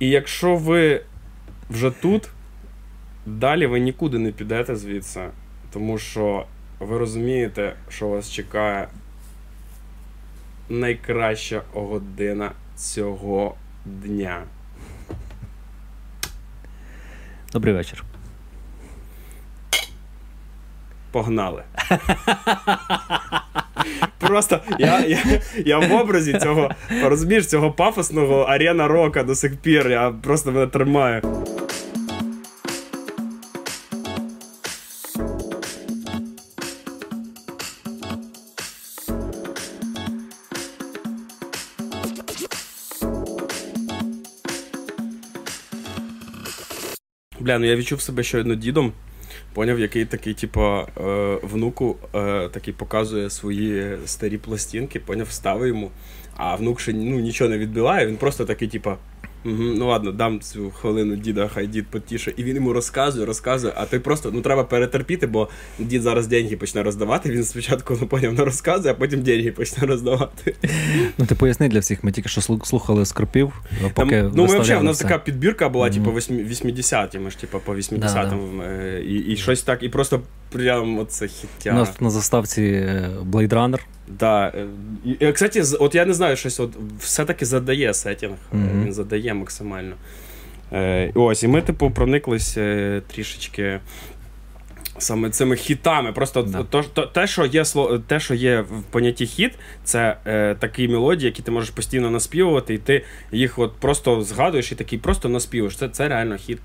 І якщо ви вже тут, далі ви нікуди не підете звідси, тому що ви розумієте, що вас чекає найкраща година цього дня. Добрий вечір. Погнали. Просто я я, я в образі цього розумієш, цього пафосного арена рока до сих пір. Я просто мене тримаю. Бля, ну я відчув себе щойно дідом. Поняв, який такий, типу, е, внуку е, такий показує свої старі пластинки, поняв, ставив йому, а внук ще ну, нічого не відбиває, він просто такий, типу, Угу, Ну ладно, дам цю хвилину діда, хай дід потіше. І він йому розказує, розказує, а ти просто ну треба перетерпіти, бо дід зараз деньги почне роздавати. Він спочатку ну, поняв, не розказує, а потім деньги почне роздавати. Ну ти поясни для всіх, ми тільки що слухали скрипів. поки Там, Ну, ми взагалі, у нас така підбірка була, mm-hmm. типу, 80-ті, ми ж типу, по 80-м. Да, да. І і щось так, і просто прям оце хіття. У нас на заставці е, Blade Runner. Да. І, Кстати, от я не знаю, щось от все-таки задає сетінг. Mm-hmm. Він задає максимально. Е, Ось, і ми, типу, прониклись е, трішечки. Саме цими хітами. Просто да. то, то, те, що є те, що є в понятті хіт, це е, такі мелодії, які ти можеш постійно наспівувати, і ти їх от просто згадуєш і такий просто наспівуєш. Це це реально хіт.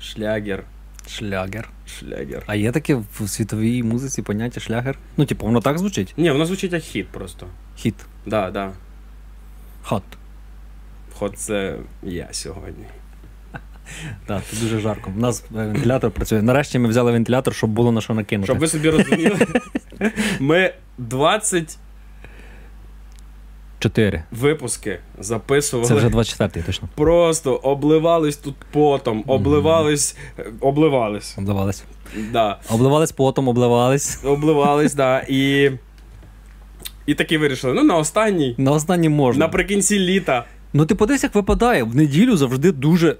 Шлягер. Шлягер. Шлягер. А є таке в світовій музиці поняття шлягер? Ну, типу, воно так звучить? Ні, воно звучить як хіт просто. Хіт. Да, да. Хот. Хот це я сьогодні. Так, це дуже жарко. У нас вентилятор працює. Нарешті ми взяли вентилятор, щоб було на що накинути. Щоб ви собі розуміли, ми 20 Чотири. Випуски записували. Це вже 24-й, точно. Просто обливались тут потом, обливались, обливались. Обливались. Да. Обливались потом, обливались. Обливались, да. І і таки вирішили: ну, на останній. На останній можна. Наприкінці літа. Ну, ти подивись, як випадає. В неділю завжди дуже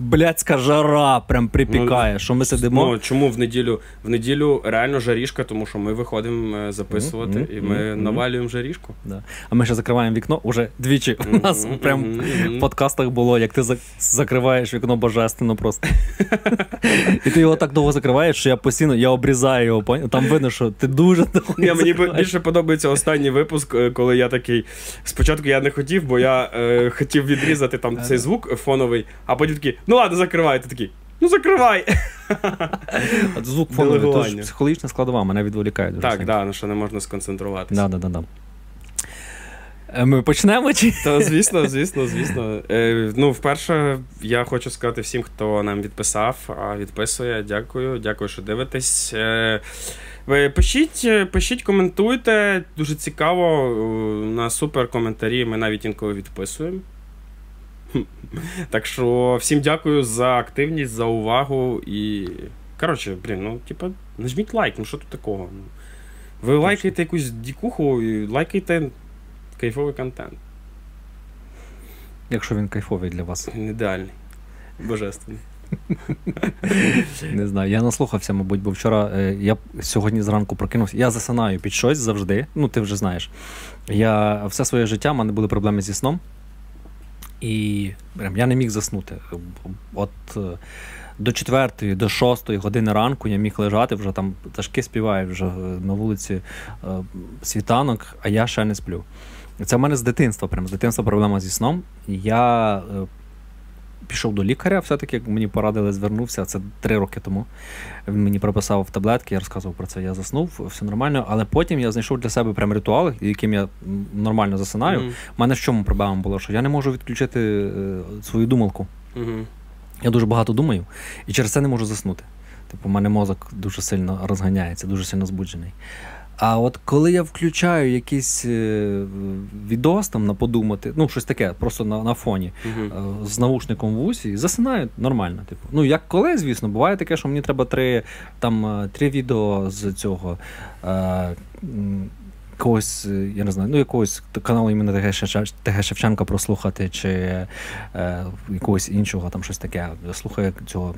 блядська жара прям припікає, ну, що ми сидимо. Ну, Чому в неділю В неділю реально жарішка, тому що ми виходимо е, записувати mm-hmm. і ми mm-hmm. навалюємо жарішку. Да. А ми ще закриваємо вікно уже двічі. У нас прям в подкастах було, як ти закриваєш вікно божественно просто. І ти його так довго закриваєш, що я постійно я обрізаю його. Там видно, що ти дуже довго. Ні, Мені більше подобається останній випуск, е, коли я такий. Спочатку я не хотів, бо я е, хотів відрізати там цей звук фоновий, а потім такий. Ну ладно, закривай. Ти такий. Ну закривай. Звук фоновий, то психологічна складова, мене відволікає. дуже Так, да, на що не можна сконцентруватися. Да, да, да, да. Е, ми почнемо чи? Та, звісно, звісно, звісно. Е, ну, вперше, я хочу сказати всім, хто нам відписав, а відписує. Дякую, дякую, що дивитесь. Е, ви пишіть, пишіть, коментуйте. Дуже цікаво. На супер коментарі ми навіть інколи відписуємо. Так що всім дякую за активність, за увагу і. Коротше, блін, ну, типа, нажміть лайк, ну що тут такого? Ви лайкаєте якусь дікуху і лайкайте кайфовий контент. Якщо він кайфовий для вас. ідеальний. Божественний. Не знаю, я наслухався, мабуть, бо вчора е, я сьогодні зранку прокинувся. Я засинаю під щось завжди. Ну, ти вже знаєш. Я Все своє життя в мене були проблеми зі сном. І прям я не міг заснути. От е, до четвертої, до шостої години ранку я міг лежати, вже там ташки співають вже на вулиці е, світанок, а я ще не сплю. Це в мене з дитинства, прям з дитинства проблема зі сном. Я е, пішов до лікаря, все-таки як мені порадили, звернувся. Це три роки тому. Він мені прописав таблетки, я розказував про це. Я заснув, все нормально. Але потім я знайшов для себе прям ритуал, яким я нормально засинаю. У mm. мене в чому проблема була? Що я не можу відключити е, свою думалку. Mm-hmm. Я дуже багато думаю, і через це не можу заснути. Типу, у мене мозок дуже сильно розганяється, дуже сильно збуджений. А от коли я включаю якийсь е, відос там на подумати, ну щось таке, просто на на фоні uh-huh. з наушником в усі, засинаю нормально. Типу. Ну, як коли, звісно, буває таке, що мені треба три там, е, три відео з цього. Якогось, е, я не знаю, ну якогось каналу іменно ТГ Шевченка прослухати, чи е, якогось іншого там щось таке. Слухаю цього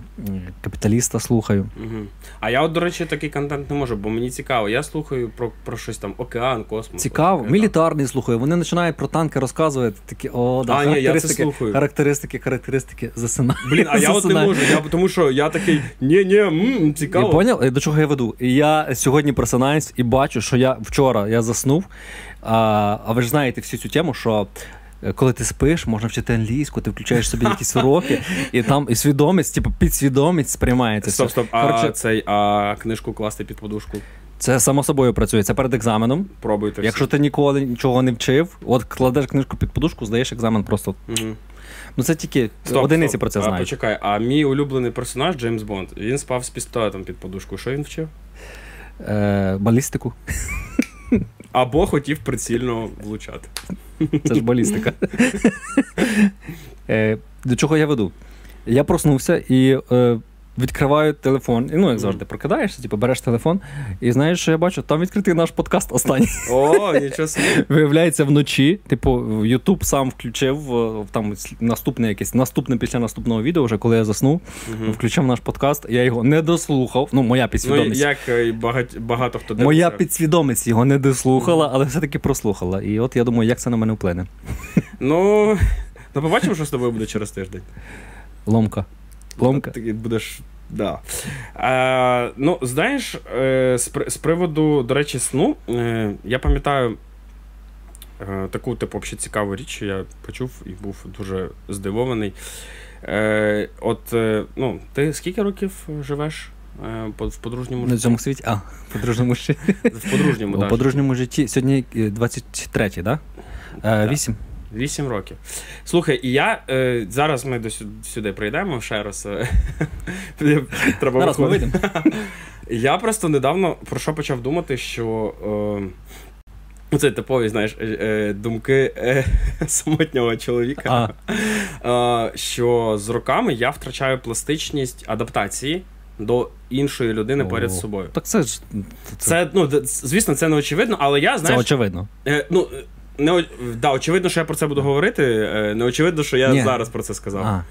капіталіста, слухаю. Угу. А я, от, до речі, такий контент не можу, бо мені цікаво. Я слухаю про про щось там океан, космос. Цікаво, мілітарний слухаю. Вони починають про танки розказувати. Такі о, да, а, характеристики, ні, я це характеристики, характеристики засинаю. Блін, а я от не можу. Я, Тому що я такий ні, ні, м, цікаво. Я поняв, до чого я веду? Я сьогодні просинаюсь і бачу, що я вчора я заснув. А а ви ж знаєте всю цю тему, що. Е, коли ти спиш, можна вчити англійську, ти включаєш собі якісь уроки, і там і свідомість, типу підсвідомість сприймається. Стоп, стоп. А цей а книжку класти під подушку. Це само собою працює. Це перед екзаменом. Пробуйте. Якщо ти ніколи нічого не вчив, от кладеш книжку під подушку, здаєш екзамен просто. Угу. Ну це тільки стоп, одиниці стоп. про це знають. А, Почекай, а мій улюблений персонаж Джеймс Бонд, він спав з пістолетом під подушку. Що він вчив? Е, Балістику. Або хотів прицільно влучати. Це ж балістика. Е, До чого я веду? Я проснувся і. Е, Відкриваю телефон, і ну, як завжди, прокидаєшся, типу, береш телефон, і знаєш, що я бачу, там відкритий наш подкаст останній. О, нічого собі. Виявляється, вночі, типу, Ютуб сам включив там наступне якесь наступне після наступного відео, вже коли я заснув, угу. включив наш подкаст, я його не дослухав. Ну, моя підсвідомість. Ну, як багать, багато хто дивиться. Моя підсвідомість його не дослухала, але все-таки прослухала. І от я думаю, як це на мене вплине. Ну, ну побачимо, що з тобою буде через тиждень. Ломка. Ломка. Ти будеш. Да. Е, Ну, знаєш, е, з, з приводу, до речі, сну, е, я пам'ятаю е, таку, типу, взагалі цікаву річ, що я почув і був дуже здивований. Е, От, е, ну, ти скільки років живеш? Е, в подружньому житті? На цьому світі? А, в подружньому житті. В подружньому, так. У подружньому житті. Сьогодні 23-й, е, так? Да? 8. Вісім років. Слухай, і я е, зараз ми до сюди прийдемо ще раз. Е, треба раз ми Я просто недавно про що почав думати, що. Е, це типові, знаєш, е, е думки е, самотнього чоловіка. А. Що з роками я втрачаю пластичність адаптації до іншої людини О, поряд з собою. Так це ж. Це, це ну, звісно, це не очевидно, але я знаєш. Це очевидно. Е, ну, не да, очевидно, що я про це буду говорити. Е, не очевидно, що я Ні. зараз про це сказав. А.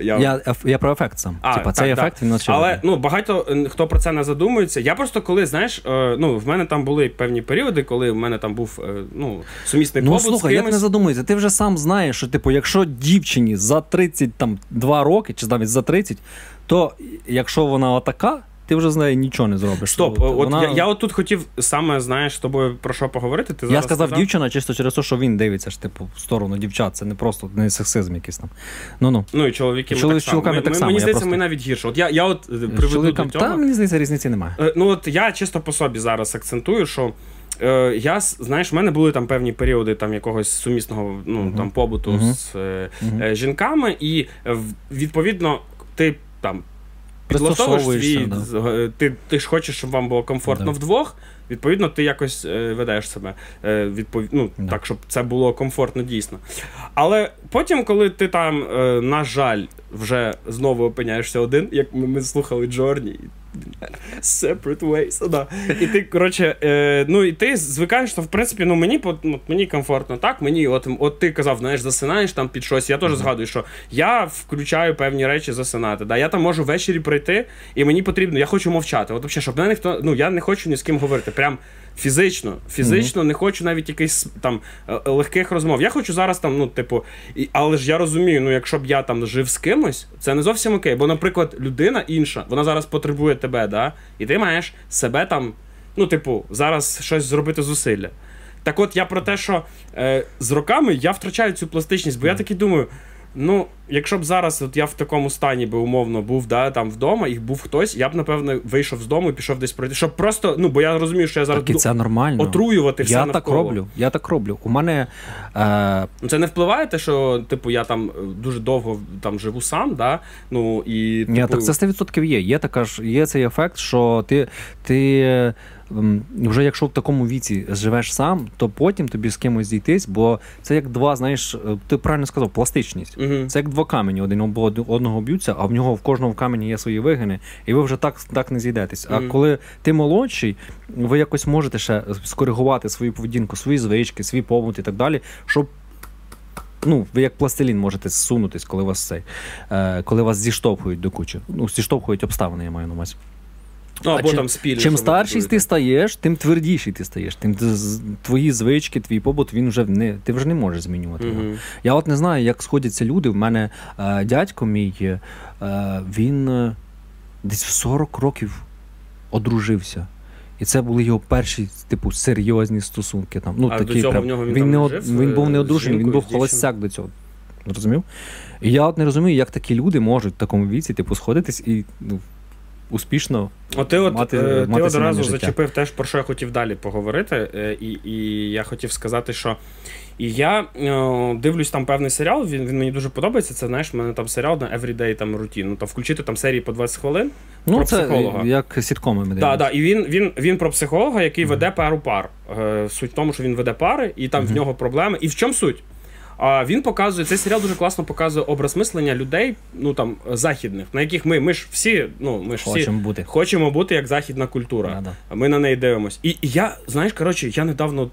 Я я, я про ефект сам. А, Типа, так, цей так. ефект він очевидний. Але ну, багато е, хто про це не задумується. Я просто коли, знаєш, е, ну, в мене там були певні періоди, коли в мене там був ну, сумісний ну, побут слухай, з як не задумується, ти вже сам знаєш, що типу, якщо дівчині за 32 роки, чи навіть за 30, то якщо вона отака ти вже з нею нічого не зробиш. Стоп, от вона... я я от тут хотів саме знаєш з тобою про що поговорити. Ти Я зараз сказав сказав? дівчина чисто через те, що він дивиться ж, типу, в сторону дівчат. Це не просто не сексизм якийсь там. Ну ну Ну і чоловіки ми так само. Ми, так само. Мені здається, просто... ми навіть гірше. От я я от е, приведу до цього. Та мені здається, різниці немає. Е, ну от я чисто по собі зараз акцентую, що. Е, я знаєш, в мене були там певні періоди там якогось сумісного ну uh-huh. там побуту uh-huh. з uh-huh. жінками, і відповідно ти там підлаштовуєш свій, да. ти ти ж хочеш, щоб вам було комфортно да. вдвох. Відповідно, ти якось е, ведеш себе е, відпов... ну, да. так, щоб це було комфортно дійсно. Але потім, коли ти там, е, на жаль, вже знову опиняєшся один, як ми, ми слухали Джорні, Separate ways. Да. І ти, коротше, е, ну і ти звикаєш, що в принципі, ну мені от, мені комфортно так. Мені, от от ти казав, знаєш, засинаєш там під щось. Я теж mm-hmm. згадую, що я включаю певні речі засинати. Да. Я там можу ввечері прийти, і мені потрібно, я хочу мовчати. От взагалі, щоб мене ніхто, ну я не хочу ні з ким говорити. Прям Фізично, фізично mm-hmm. не хочу навіть якихось там е, легких розмов. Я хочу зараз там, ну, типу, і, але ж я розумію, ну якщо б я там жив з кимось, це не зовсім окей. Бо, наприклад, людина інша, вона зараз потребує тебе, да? і ти маєш себе там, ну, типу, зараз щось зробити зусилля. Так от я про те, що е, з роками я втрачаю цю пластичність, бо mm-hmm. я таки думаю. Ну, якщо б зараз от я в такому стані би умовно був да, там вдома, і був хтось, я б напевно вийшов з дому і пішов десь пройти. Щоб просто, ну бо я розумію, що я зараз так і це нормально. отруювати все. Я навколо. так роблю. Я так роблю. У мене е... Ну, це не впливає, те, що типу я там е, дуже довго там живу сам, да? Ну і типу... Ні, так це 100% є. Є така ж, є цей ефект, що ти. ти вже якщо в такому віці живеш сам, то потім тобі з кимось зійтись, бо це як два, знаєш, е, ти правильно сказав, пластичність. Угу. Це як два камені, один одного б'ються, а в нього в кожному камені є свої вигини, і ви вже так так не зійдетесь. А коли ти молодший, ви якось можете ще скоригувати свою поведінку, свої звички, свій побут і так далі, щоб. Ну, ви як пластилін можете зсунутись, коли вас цей, е, коли вас зіштовхують до кучі. Ну, зіштовхують обставини, я маю на увазі. Ну, або чим- там спільно. Чим старший ти стаєш, тим твердіший ти стаєш. Тим твої звички, твій побут, він вже не ти вже не можеш змінювати його. Мгм. Я от не знаю, як сходяться люди. В мене е, дядько мій, е, він е, десь в 40 років одружився. І це були його перші, типу, серйозні стосунки. Там. Ну, А такі, до цього прям- в нього він він, не, не од- жив, він був не е, одружений, він був холостяк до цього. Розумів? І я от не розумію, як такі люди можуть в такому віці, типу, сходитись і ну, успішно. От ти от, мати- е, ти мати одразу життя. зачепив теж, про що я хотів далі поговорити. е, І, і я хотів сказати, що і я е, дивлюсь там певний серіал, він, він мені дуже подобається. Це знаєш, в мене там серіал на Everyday там рутін. Ну там включити там серії по 20 хвилин. Ну, Про це психолога. як сіткоми ми Так, да, і він, він, він про психолога, який Мгм. веде пару пар. Суть в тому, що він веде пари, і там в нього проблеми. І в чому суть? А він показує, цей серіал дуже класно показує образ мислення людей, ну там західних, на яких ми, ми ж всі, ну ми ж всі Хочемо бути. хочемо бути як західна культура. Да, да. А ми на неї дивимося. І, і я, знаєш, коротше, я недавно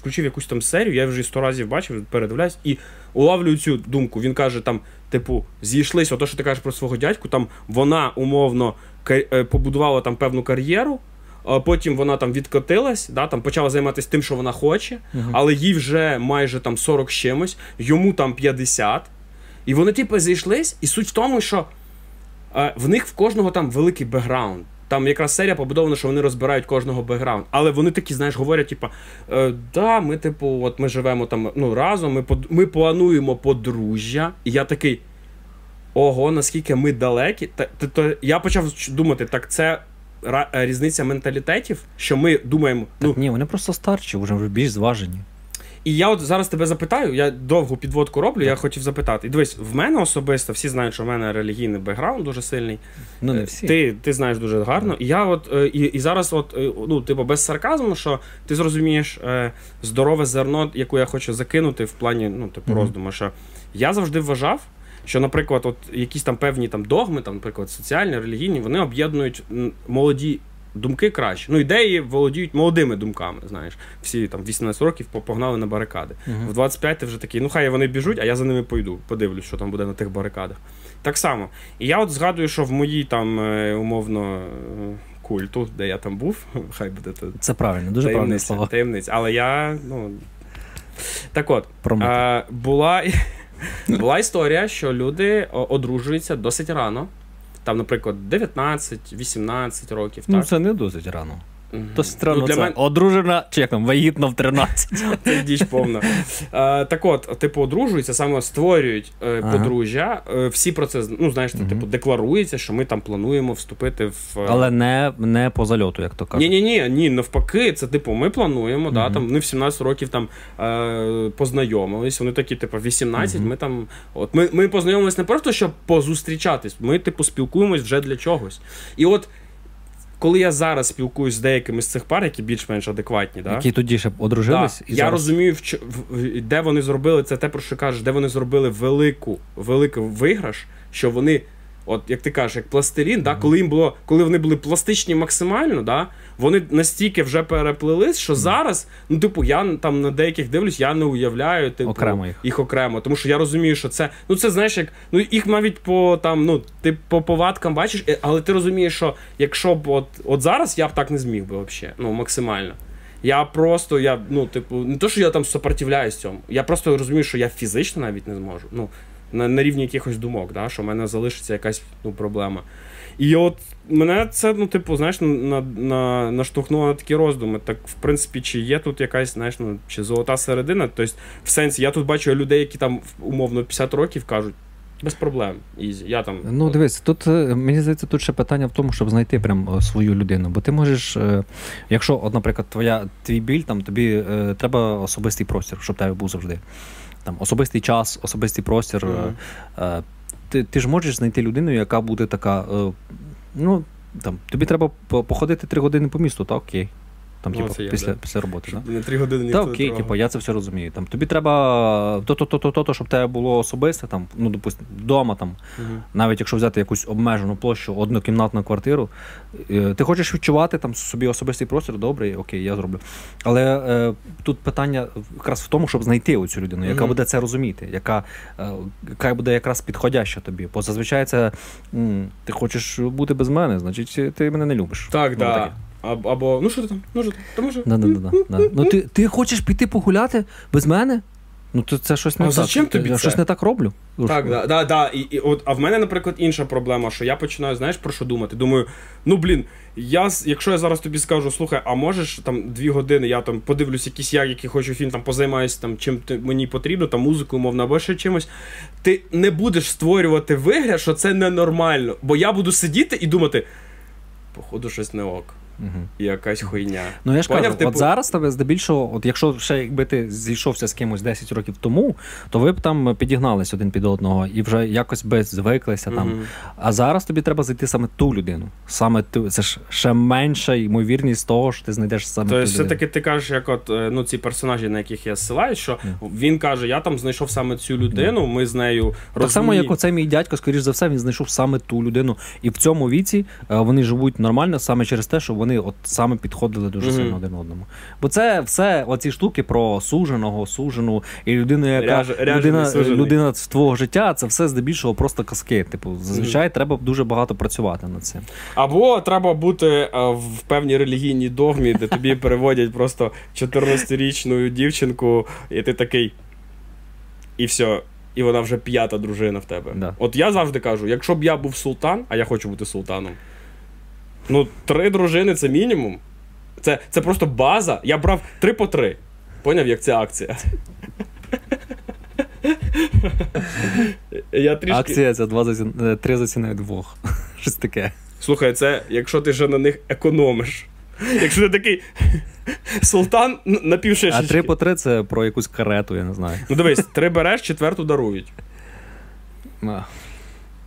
включив якусь там серію, я вже сто разів бачив, передивляюсь, і улавлюю цю думку. Він каже, там, типу, зійшлися, ото, що ти кажеш про свого дядьку, там вона умовно е, побудувала там певну кар'єру. Потім вона там відкотилась, да, там почала займатися тим, що вона хоче, Мгм. але їй вже майже там 40 з чимось, йому там 50. І вони, типу, зійшлись, і суть в тому, що е, в них в кожного там великий бекграунд. Там якраз серія побудована, що вони розбирають кожного бекграунд. Але вони такі, знаєш, говорять, типу, е, да, ми, типу, от ми живемо там ну, разом, ми, под- ми плануємо подружжя. І я такий. Ого, наскільки ми далекі. Та, та, то я почав думати, так це різниця менталітетів, що ми думаємо, ну, Так, ні, вони просто старші, вже більш зважені. і я от зараз тебе запитаю, я довгу підводку роблю, я хотів запитати. І дивись, в мене особисто, всі знають, що в мене релігійний бекграунд дуже сильний. Ну, не Е, всі. Ти, ти знаєш дуже гарно. І я от е, і, і зараз, от, е, ну, типу, без сарказму, що ти зрозумієш е, здорове зерно, яку я хочу закинути в плані ну, типу, Мгм. роздуму, що я завжди вважав. Що, наприклад, от якісь там певні там догми, там, наприклад, соціальні, релігійні, вони об'єднують молоді думки краще. Ну, ідеї володіють молодими думками. Знаєш, всі там 18 років погнали на барикади. Мгм. В 25 ти вже такий, ну хай вони біжуть, а я за ними пойду, подивлюсь, що там буде на тих барикадах. Так само. І я от згадую, що в моїй там е, умовно е, культу, де я там був, хай буде це Це правильно, дуже правильне слово. таємниця. Але я, ну. Так от, е, була, була історія, що люди одружуються досить рано. Там, наприклад, 19-18 років. Ну, так? це не досить рано. Досить рано Ну, для це мене одружена, чи як там, вагітна в 13. Це діч повна. Е, так от, типу, одружуються, саме створюють е, Ага. подружжя. Е, всі про це, ну, знаєш, Мгм. типу, декларується, що ми там плануємо вступити в. е, Але не, не по зальоту, як то кажуть. Ні, ні, ні, ні, навпаки, це типу, ми плануємо, да, там вони в 17 років там е, познайомились. Вони такі, типу, 18, Мгм. ми там. От ми, ми познайомились не просто, щоб позустрічатись, ми, типу, спілкуємось вже для чогось. І от. Коли я зараз спілкуюсь з деякими з цих пар, які більш-менш адекватні, да, Які тоді ще одружились. Да. і Я зараз... розумію, де вони зробили це те, про що кажеш, де вони зробили велику, великий виграш, що вони, от як ти кажеш, як пластилін, да, коли їм було, коли вони були пластичні максимально, да, вони настільки вже переплились, що зараз, ну, типу, я там на деяких дивлюсь, я не уявляю типу, Окремо їх. окремо. Тому що я розумію, що це, ну це знаєш, як ну їх навіть по там, ну, ти по повадкам бачиш, е, але ти розумієш, що якщо б от, от зараз я б так не зміг би взагалі, ну максимально. Я просто, я, ну, типу, не то, що я там сопротивляюсь цьому. Я просто розумію, що я фізично навіть не зможу. Ну, на, на рівні якихось думок, да, що в мене залишиться якась ну, проблема. І от мене це, ну, типу, знаєш, на, на, наштовхнуло на такі роздуми. Так, в принципі, чи є тут якась, знаєш, ну, чи золота середина? Тобто, в сенсі, я тут бачу людей, які там умовно 50 років кажуть, без проблем, easy. Я там. Ну, дивись, тут е, мені здається, тут ще питання в тому, щоб знайти прям е, свою людину. Бо ти можеш, е, якщо, от, наприклад, твоя твій біль, там тобі треба особистий простір, щоб тебе був завжди. Там особистий час, особистий простір. е, ти, ти ж можеш знайти людину, яка буде така. Е, ну, там, тобі треба походити три години по місту, так, окей. Там, Ну, типу, це після, да. після роботи. Щоб Да? на три години Та ніхто окей, типу, я це все розумію. Там, тобі треба то-то, то-то, то-то, щоб тебе було особисте, там, ну, допустимо, вдома, там, Мгм. навіть якщо взяти якусь обмежену площу, однокімнатну квартиру, е, ти хочеш відчувати там собі особистий простір, добре, окей, я зроблю. Але е, тут питання якраз в тому, щоб знайти оцю людину, яка Мгм. буде це розуміти, яка, е, яка буде якраз підходяща тобі. Бо зазвичай це м, ти хочеш бути без мене, значить ти мене не любиш. Так, Ну, да. Або, ну що ти там? Ну що ти? Та може? Да, да, да, да, да. Ну ти, ти хочеш піти погуляти без мене? Ну то це щось не А так. зачем тобі я це? щось не так роблю. Ну, Так, да, да, да. І, і от, а в мене, наприклад, інша проблема, що я починаю, знаєш, про що думати? Думаю, ну блін, я, якщо я зараз тобі скажу, слухай, а можеш там дві години, я там подивлюсь якийсь я, який хочу фільм, там позаймаюся там, чим ти, мені потрібно, там музикою, мовно, або ще чимось. Ти не будеш створювати вигляд, що це ненормально. Бо я буду сидіти і думати, походу, щось не ок. І якась хуйня. Ну я ж Поняв, кажу, типу- от зараз тебе здебільшого, от якщо ще якби ти зійшовся з кимось 10 років тому, то ви б там підігнались один під одного і вже якось би звиклися там. А зараз тобі треба знайти саме ту людину. Саме ту, це ж ще менша ймовірність того, що ти знайдеш саме Тобто, все-таки ти кажеш, як от е, ну, ці персонажі, на яких я зсилаюсь, що він каже: я там знайшов саме цю людину, ми з нею Так само, як оцей мій дядько, скоріш за все, він знайшов саме ту людину. І в цьому віці е, вони живуть нормально саме через те, що вони от саме підходили дуже Мгм. сильно один одному. Бо це все оці штуки про суженого, сужену і людину, яка Ряж- людина, людина з твого життя, це все здебільшого просто казки. Типу, зазвичай треба дуже багато працювати над цим. Або треба бути е, в певній релігійній догмі, де тобі переводять просто 14-річну дівчинку, і ти такий. І все. І вона вже п'ята дружина в тебе. Да. От я завжди кажу: якщо б я був султан, а я хочу бути султаном, ну, три дружини це мінімум. Це, це просто база. Я брав три по три. Поняв, як це акція? Я трішки... Акція це два за е, три за ціною двох. Щось таке. Слухай, це якщо ти вже на них економиш. Якщо ти такий султан на А три по три це про якусь карету, я не знаю. Ну дивись, три береш, четверту дарують.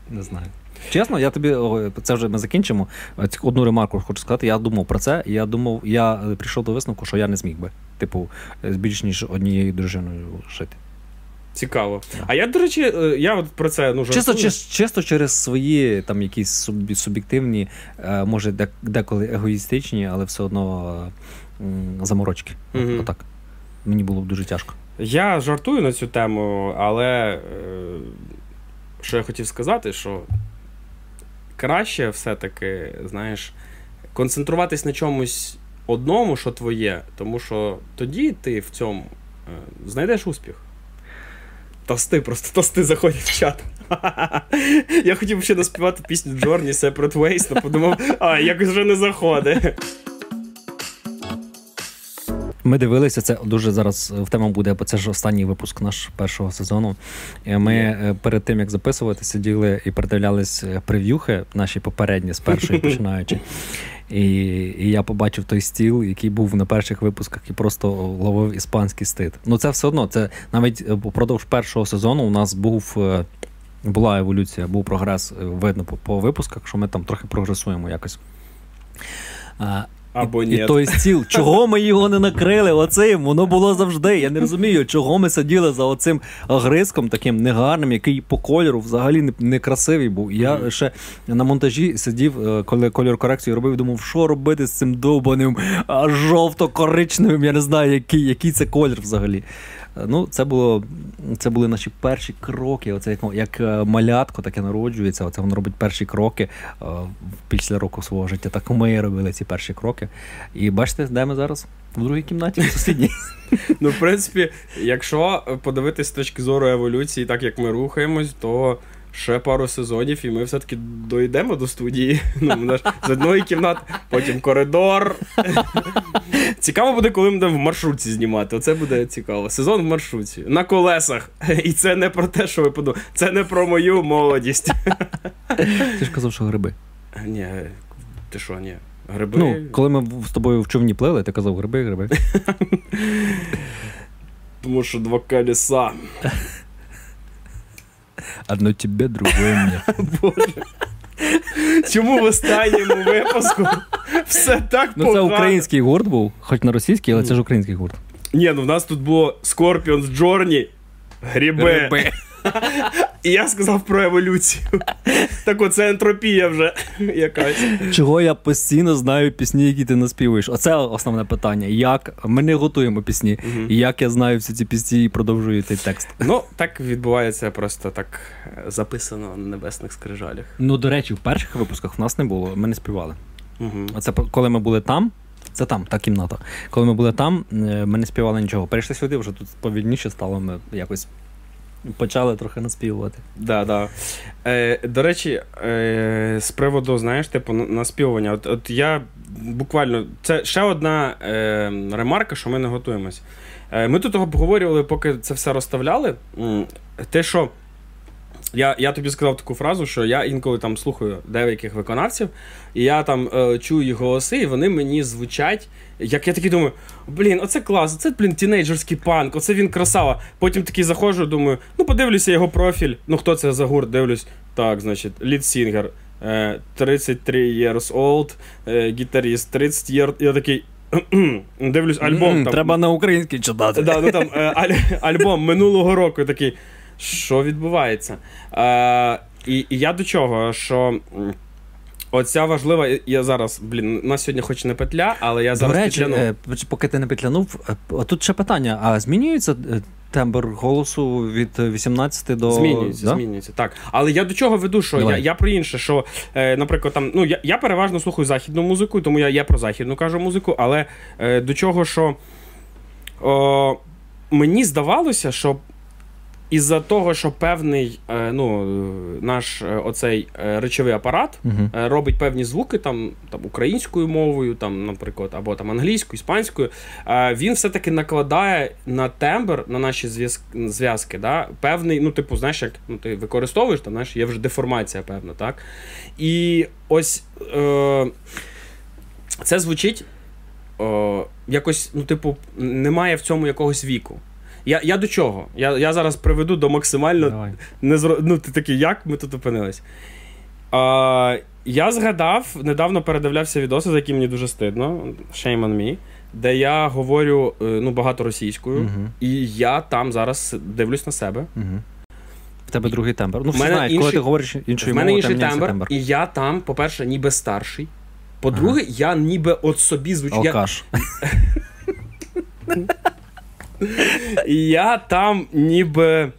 Не знаю. Чесно, я тобі це вже ми закінчимо. Е, Одну ремарку хочу сказати. Я думав про це. Я думав, я е, прийшов до висновку, що я не зміг би. Типу, е, з більш ніж однією дружиною жити. Цікаво. А я, до речі, е, я от про це ну, Чисто, жартую. чис- чисто через свої там якісь суб- суб'єктивні, е, може, деколи егоїстичні, але все одно е, заморочки. Мгм. Отак. Мені було б дуже тяжко. Я жартую на цю тему, але е, що я хотів сказати, що краще все-таки, знаєш, концентруватись на чомусь одному, що твоє, тому що тоді ти в цьому е, знайдеш успіх. Тости, просто тости заходять в чат. Я хотів ще наспівати пісню Джорні Separate Ways, але подумав, а якось вже не заходить. Ми дивилися, це дуже зараз в тему буде, бо це ж останній випуск наш першого сезону. І Ми е, перед тим як записувати, сиділи і передивлялись е, прев'юхи, наші попередні з першої починаючи. І, і я побачив той стіл, який був на перших випусках, і просто ловив іспанський стид. Ну це все одно. Це навіть е, впродовж першого сезону у нас був. е, Була еволюція, був прогрес, е, видно по, по випусках, що ми там трохи прогресуємо якось. А, Або ні. і той стіл, чого ми його не накрили? Оцим, воно було завжди. Я не розумію, чого ми сиділи за оцим гризком, таким негарним, який по кольору взагалі не, не красивий був. Я ще на монтажі сидів, е, коли кольор корекцію робив, думав, що робити з цим довбаним жовто-коричневим. Я не знаю, який, який це колір взагалі. Ну, це було це були наші перші кроки. Оце як, як е, малятко таке народжується. Оце воно робить перші кроки е, після року свого життя. Так ми робили ці перші кроки. І бачите, де ми зараз? В другій кімнаті, в сусідній. Ну, в принципі, якщо подивитись з точки зору еволюції, так як ми рухаємось, то ще пару сезонів, і ми все-таки дойдемо до студії. Ну, з одної кімнати, потім коридор. Цікаво буде, коли ми будемо в маршрутці знімати. Оце буде цікаво. Сезон в маршрутці. На колесах. І це не про те, що ви подумали. Це не про мою молодість. Ти ж казав, що гриби. Ні, ти що, ні. Гриби. Ну, коли ми з тобою в човні плили, ти казав гриби, гриби. Тому що два колеса. Одно тебе, другое мне. Боже. чому в останньому випуску все так Ну, погано? це український гурт був, хоч на російський, але це ж український гурт. Ні, ну в нас тут було Scorpions Journey, грібе. І я сказав про еволюцію. Так оце ентропія вже якась. Чого я постійно знаю пісні, які ти наспівуєш? Оце основне питання. Як ми не готуємо пісні, і як я знаю всі ці пісні і продовжую цей текст. Ну, так відбувається просто так е, записано на небесних скрижалях. Ну, до речі, в перших випусках в нас не було, ми не співали. Угу. Оце коли ми були там. Це там, та кімната. Коли ми були там, е, ми не співали нічого. Перейшли сюди, вже тут повільніше стало, ми якось почали трохи наспівувати. Да, да. Е, до речі, е, з приводу, знаєш, типу, наспівування. От, от я буквально. Це ще одна е, ремарка, що ми не готуємось. Е, ми тут обговорювали, поки це все розставляли. Те, що. Я, я тобі сказав таку фразу, що я інколи там слухаю деяких виконавців, і я там е, чую їх голоси, і вони мені звучать. Як я такий думаю, блін, оце клас, оце, блін, тінейджерський панк, оце він красава. Потім такий заходжу, думаю, ну подивлюся його профіль. Ну хто це за гурт? Дивлюсь. Так, значить, lead singer, е, 33 years old, е, гітаріст, 30 years. Я такий. Дивлюсь альбом. М, там, Треба на українській читати. Да, ну, там, е, аль- альбом минулого року такий. Що відбувається? Е, і, і я до чого? Що оця важлива. Я зараз, блін, у нас сьогодні хоч не петля, але я До зараз речі, петляну. е, поки ти не петлянув, е, тут ще питання: а змінюється е, тембр голосу від е, 18 до Змінюється, да? змінюється. Так. Але я до чого веду, що я, я про інше, що, е, наприклад, там, ну, я, я переважно слухаю західну музику, тому я, я про західну кажу музику, але е, до чого, що о, мені здавалося, що із-за того, що певний е, ну, наш е, оцей е, речовий апарат е, робить певні звуки там, там українською мовою, там, наприклад, або там англійською, іспанською, він все-таки накладає на тембр, на наші зв'язки, зв'язки, да, певний, ну, типу, знаєш, як ну, ти використовуєш, там, знаєш, є вже деформація, певна, так? І ось е, це звучить е, якось, ну, типу, немає в цьому якогось віку. Я, я до чого? Я, я зараз приведу до максимально Давай. не. Ну, ти такий, як ми тут опинились? А, я згадав, недавно передивлявся відоси, за які мені дуже стидно. Shame on me, де я говорю е, ну, багато російською, Мгм. і я там зараз дивлюсь на себе. Мгм. В тебе другий тембр. Ну, всі знають, коли ти говориш іншою мовою, інший там тембр, тембр. і я там, по-перше, ніби старший. По-друге, я ніби от собі звучу. Я, Алкаш. І я там ніби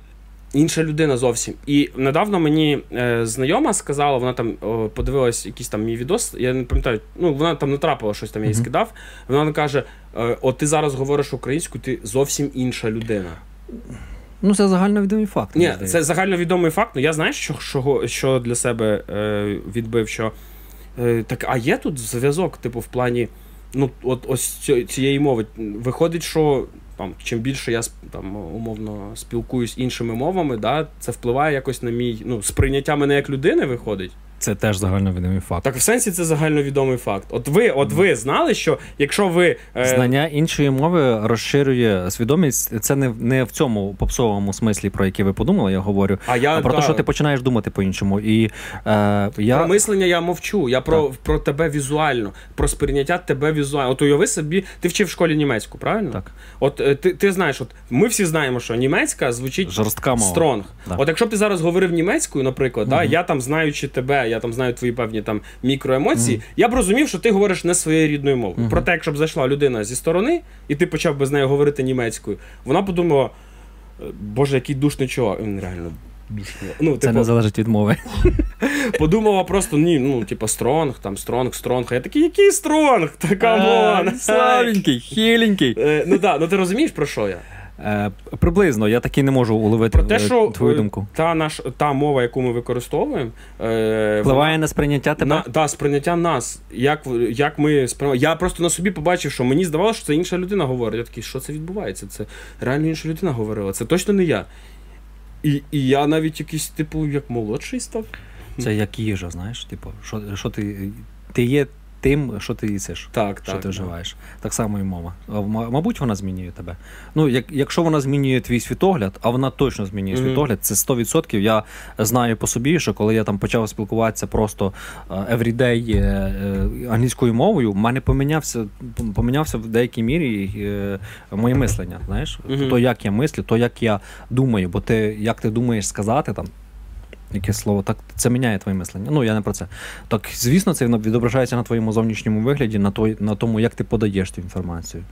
інша людина зовсім. І недавно мені е, знайома сказала, вона там о, подивилась якийсь там мій відос, я не пам'ятаю, ну вона там натрапила щось там, я їй скидав. Вона каже: е, от ти зараз говориш українською, ти зовсім інша людина. Ну, це загальновідомий факт. Ні, це загальновідомий факт. Ну я знаєш, що, що, що для себе е, відбив, що е, так, а є тут зв'язок, типу, в плані, ну, от ось цієї мови. Виходить, що там, чим більше я там, умовно спілкуюсь іншими мовами, да, це впливає якось на мій ну, сприйняття мене як людини виходить. Це теж загальновідомий факт. Так в сенсі це загальновідомий факт. От ви, от ви знали, що якщо ви. е, Знання іншої мови розширює свідомість. Це не, не в цьому попсовому смислі, про який ви подумали, я говорю. а я А про да, те, що ти починаєш думати по-іншому. І е, я Про мислення я мовчу. Я про, про тебе візуально, про сприйняття тебе візуально. От уяви собі, ти вчив в школі німецьку, правильно? Так. От е, ти, ти знаєш, от ми всі знаємо, що німецька звучить жорстка мова. стронг. От якщо б ти зараз говорив німецькою, наприклад, да, я там знаючи тебе, я там знаю твої певні там мікроемоції, я б розумів, що ти говориш не своєю рідною мовою. Мгм. Проте, якщо б зайшла людина зі сторони, і ти почав би з нею говорити німецькою, вона подумала, «Е, боже, який душний чувак. Він реально душний. Ну, Це типу, не залежить від мови. Подумала просто, ні, ну, типу, strong, там, strong, strong. А я такий, який strong? Та come on. Ай, Слабенький, хіленький. Е, Ну так, ну ти розумієш про що я? Е, приблизно, я таки не можу уловити Про те, е, що твою е, думку. та наш та мова, яку ми використовуємо, е, Впливає на сприйняття тебе. на да, сприйняття нас. Як, як ми сприймаємо. Я просто на собі побачив, що мені здавалося, що це інша людина говорить. Я такий, що це відбувається? Це реально інша людина говорила. Це точно не я. І, і я навіть якийсь, типу, як молодший став. Це як їжа, знаєш, типу, що, що ти. Ти є тим, що ти їсиш, так, що так, ти вживаєш. Так само і мова. Мабуть, вона змінює тебе. Ну, як, Якщо вона змінює твій світогляд, а вона точно змінює mm-hmm. світогляд, це 100%. Я знаю по собі, що коли я там почав спілкуватися просто everyday е, англійською мовою, в мене помінявся помінявся в деякій мірі е, моє мислення. Знаєш, mm-hmm. то як я мислю, то як я думаю, бо ти як ти думаєш сказати там якесь слово, так це міняє твоє мислення. Ну, я не про це. Так, звісно, це відображається на твоєму зовнішньому вигляді, на той, на тому, як ти подаєш цю інформацію.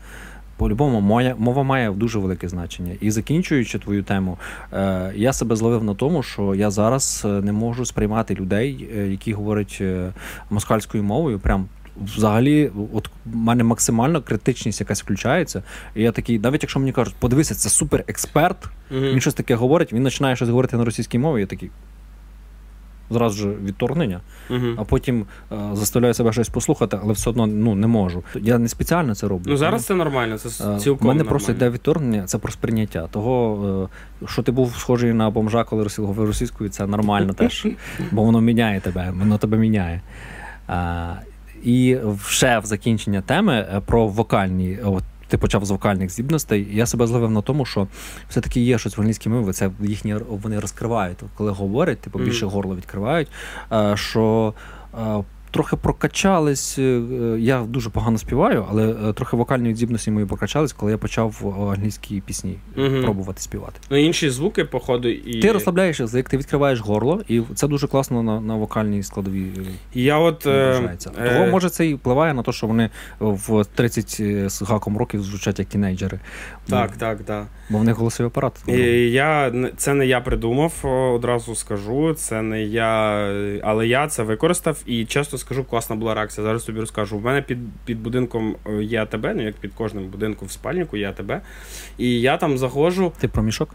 По-любому, моя мова має дуже велике значення. І закінчуючи твою тему, е, я себе зловив на тому, що я зараз е, не можу сприймати людей, е, які говорять е, москальською мовою, прям. Взагалі, от в мене максимально критичність якась включається. І я такий, навіть якщо мені кажуть, подивися, це супер експерт, mm-hmm. він щось таке говорить, він починає щось говорити на російській мові, я такий зразу ж відторгнення, uh а потім е, заставляю себе щось послухати, але все одно ну, не можу. Я не спеціально це роблю. Ну зараз це нормально, це е, цілком У мене нормально. просто йде відторгнення, це про сприйняття. Того, е, що ти був схожий на бомжа, коли говорив російською, це нормально теж, бо воно міняє тебе, воно тебе міняє. А, І ще в закінчення теми е, про вокальні. От, ти почав з вокальних здібностей. Я себе зловив на тому, що все-таки є щось в англійській мові, це їхні вони розкривають, коли говорять, типу більше горло відкривають. що трохи прокачались. Е, я дуже погано співаю, але е, трохи вокальні здібності мої прокачались, коли я почав англійські пісні угу. пробувати співати. Ну інші звуки, походу, і ти розслабляєшся, як ти відкриваєш горло, і це дуже класно на на вокальній складовій. Я от е, Того може це і впливає на те, що вони в 30 з гаком років звучать як тінейджери. Так, ну, так, так. Бо в них голосовий апарат. Я, Це не я придумав, одразу скажу. Це не я, але я це використав і скажу, класна була реакція. Зараз тобі розкажу. У мене під під будинком е, є АТБ, ну як під кожним будинком в спальнику є АТБ. І я там заходжу. Ти про мішок?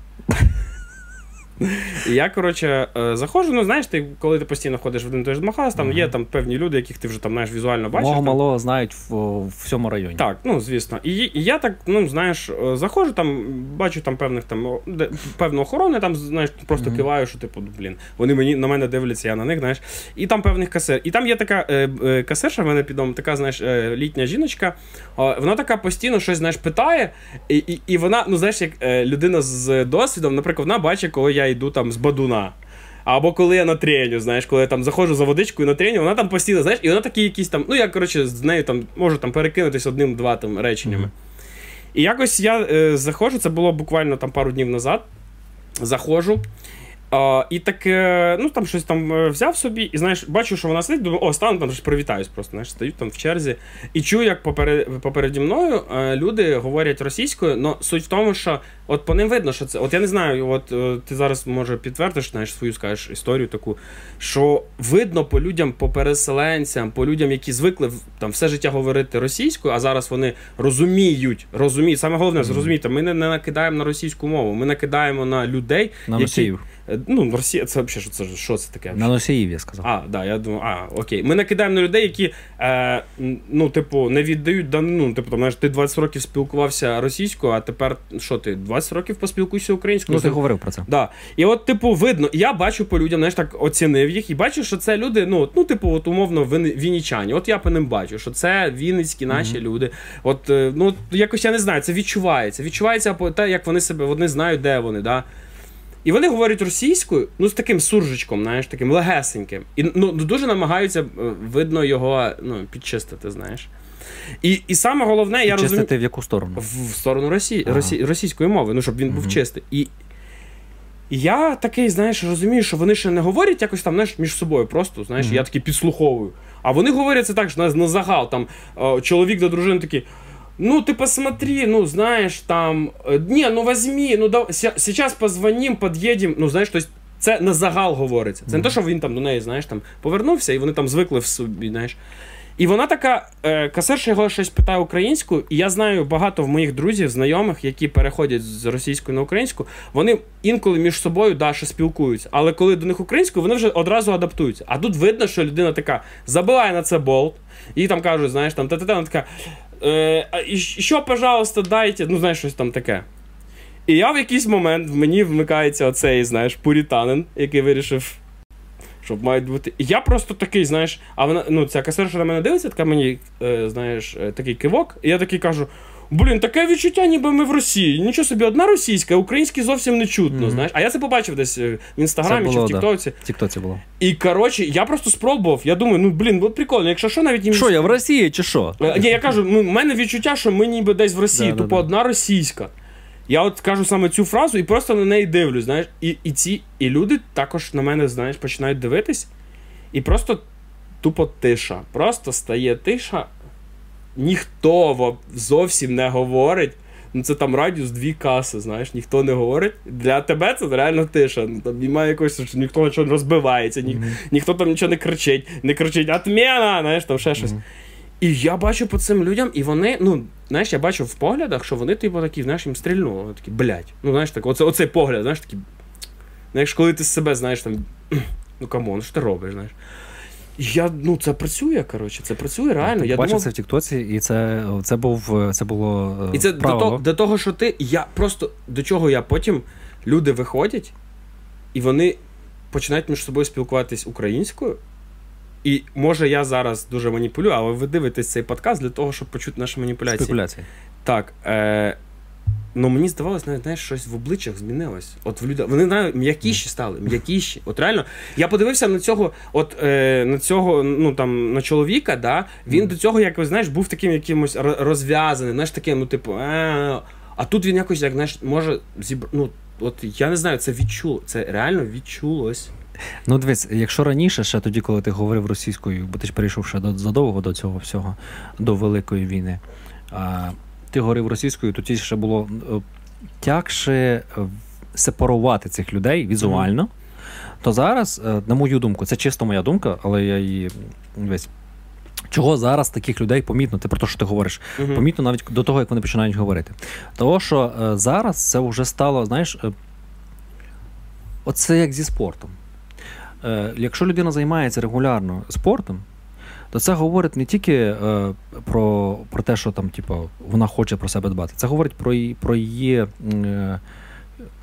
І я, коротше, е, заходжу, ну знаєш, ти, коли ти постійно ходиш в один той ж магаз, там є там певні люди, яких ти вже там знаєш, візуально бачиш. Мого малого знають в, в всьому районі. Так, ну звісно. І і я так, ну знаєш, е, заходжу, там, бачу там певних там де, певну охорону, там, знаєш, просто mm-hmm. киваю, що типу, блін, вони мені на мене дивляться, я на них, знаєш. І там певних касир. І там є така е, е, касирша в мене під домом, така, знаєш, е, літня жіночка. Вона така постійно щось знаєш, питає, і і, і вона, ну знаєш, як е, людина з досвідом, наприклад, вона бачить, коли я йду там з бадуна. Або коли я на треню, знаєш, коли я там заходжу за водичкою на треню, вона там постійно, знаєш, і вона такі якісь там, ну я коротше з нею там можу там перекинутися одним-два там реченнями. Mm-hmm. І якось я е, заходжу, це було буквально там пару днів назад. Заходжу. А, І так, ну там щось там е, взяв собі, і знаєш, бачу, що вона сидить, думаю, о, стану там щось привітаюсь просто. знаєш, Стають там в черзі. І чую, як поперед, попереді мною е, люди говорять російською, але суть в тому, що от по ним видно, що це. От я не знаю, от е, ти зараз може підтвердиш знаєш, свою скажеш історію таку, що видно по людям, по переселенцям, по людям, які звикли там все життя говорити російською, а зараз вони розуміють, розуміють. Саме головне, зрозумійте, ми не, не накидаємо на російську мову, ми накидаємо на людей, на які. Е, ну, Росія, це взагалі що це що це таке? На носіїв, я сказав. А, да, я думаю, а, окей. Ми накидаємо на людей, які е, ну, типу, не віддають данину. Типу, там, знаєш, ти 20 років спілкувався російською, а тепер що ти? 20 років поспілкуйся українською. Ну, ти говорив про це. Да. І от, типу, видно, я бачу по людям, знаєш, так оцінив їх, і бачу, що це люди, ну, ну типу, от умовно, вінічані. От я по ним бачу, що це вінницькі наші mm-hmm. люди. От, е, ну, якось я не знаю, це відчувається. Відчувається те, як вони себе вони знають, де вони. да. І вони говорять російською, ну з таким суржичком, знаєш, таким легесеньким. І ну, дуже намагаються е, видно його ну, підчистити, знаєш. І і саме головне, я розумію... в яку сторону? В, в сторону Росії, ага. Росі, російської мови, ну щоб він угу. був чистий. І і я такий, знаєш, розумію, що вони ще не говорять якось там знаєш, між собою, просто знаєш, угу. я такий підслуховую. А вони говорять це так, що на, на загал. Там о, чоловік до дружини такий. Ну, ты посмотри, ну, знаешь, там, э, не, ну возьми, ну да, сейчас позвоним, под'їдем, ну, знаєш, тобто це на загал говориться. Це не те, що він там до неї, знаєш, там повернувся, і вони там звикли в собі, знаєш. І вона така, е, касирша його щось питає українською, і я знаю багато в моїх друзів, знайомих, які переходять з російської на українську, вони інколи між собою да, ще спілкуються. Але коли до них українською, вони вже одразу адаптуються. А тут видно, що людина така забиває на це болт, і там кажуть, знаєш, там та-та-та, вона така. Е, що, пожалуйста, дайте, ну, знаєш, щось там таке. І я в якийсь момент в мені вмикається оцей, знаєш, пурітанин, який вирішив. Щоб мають бути. І я просто такий, знаєш, а вона, ну, ця касирша на мене дивиться, така мені, е, знаєш, е, такий кивок, і я такий кажу: блін, таке відчуття, ніби ми в Росії. Нічого собі, одна російська, український зовсім не чутно. Мгм. знаєш. А я це побачив десь е, в інстаграмі Це чи було, в да. Тіктоці. В Тіктоці було. І коротше, я просто спробував. Я думаю, ну блін, от прикольно, якщо що, навіть їм. Що, я в Росії чи що? Е, Ні, я кажу, ну, в мене відчуття, що ми ніби десь в Росії, Да, да, тупо да. одна російська. Я от кажу саме цю фразу і просто на неї дивлюсь, знаєш. І, і ці і люди також на мене, знаєш, починають дивитись, і просто тупо тиша. Просто стає тиша. Ніхто зовсім не говорить. Ну це там радіус дві каси, знаєш, ніхто не говорить. Для тебе це реально тиша. Ну, там немає якогось, що ніхто нічого не розбивається, ні, ніхто там нічого не кричить, не кричить «Отмена!» знаєш, там ще щось. І я бачу по цим людям, і вони, ну, знаєш, я бачу в поглядах, що вони, типу, такі, знаєш, їм стрільнуло. Вони такі, блядь. Ну, знаєш, так, оце, оцей погляд, знаєш, такі. Знаєш, коли ти з себе, знаєш, там. Ну come on, що ти робиш, знаєш. Я, ну, це працює, коротше, це працює реально. Я Бачив думав, це в Тіктоці, і це, це був це було е, і це до того, до того, що ти. Я просто до чого я потім люди виходять, і вони починають між собою спілкуватись українською. І може я зараз дуже маніпулюю, але ви дивитесь цей подкаст для того, щоб почути наші маніпуляції. Спекуляції. Так. Е, ну мені здавалось, навіть знаєш, щось в обличчях змінилось. От в людей. Вони навіть м'якіші стали, м'якіші. От реально, я подивився на цього, от е, на цього, ну там на чоловіка, да, він до цього, якось, знаєш, був таким якимось розв'язаним, знаєш, таким, ну, типу, а тут він якось, як знаєш, може зібр... ну, от я не знаю, це відчуло, це реально відчулось. Ну, дивись, якщо раніше, ще тоді, коли ти говорив російською, бо ти ж перейшов ще до, задовго до цього всього, до Великої війни, а, ти говорив російською, тоді ще було е, тягше е, сепарувати цих людей візуально. То зараз, е, на мою думку, це чисто моя думка, але я її весь. Чого зараз таких людей помітно, ти про те, що ти говориш, Мгм. помітно навіть до того, як вони починають говорити. Того, що е, зараз це вже стало, знаєш, е, оце як зі спортом. Е, якщо людина займається регулярно спортом, то це говорить не тільки е, про, про те, що там, типу, вона хоче про себе дбати, це говорить про її, про її е,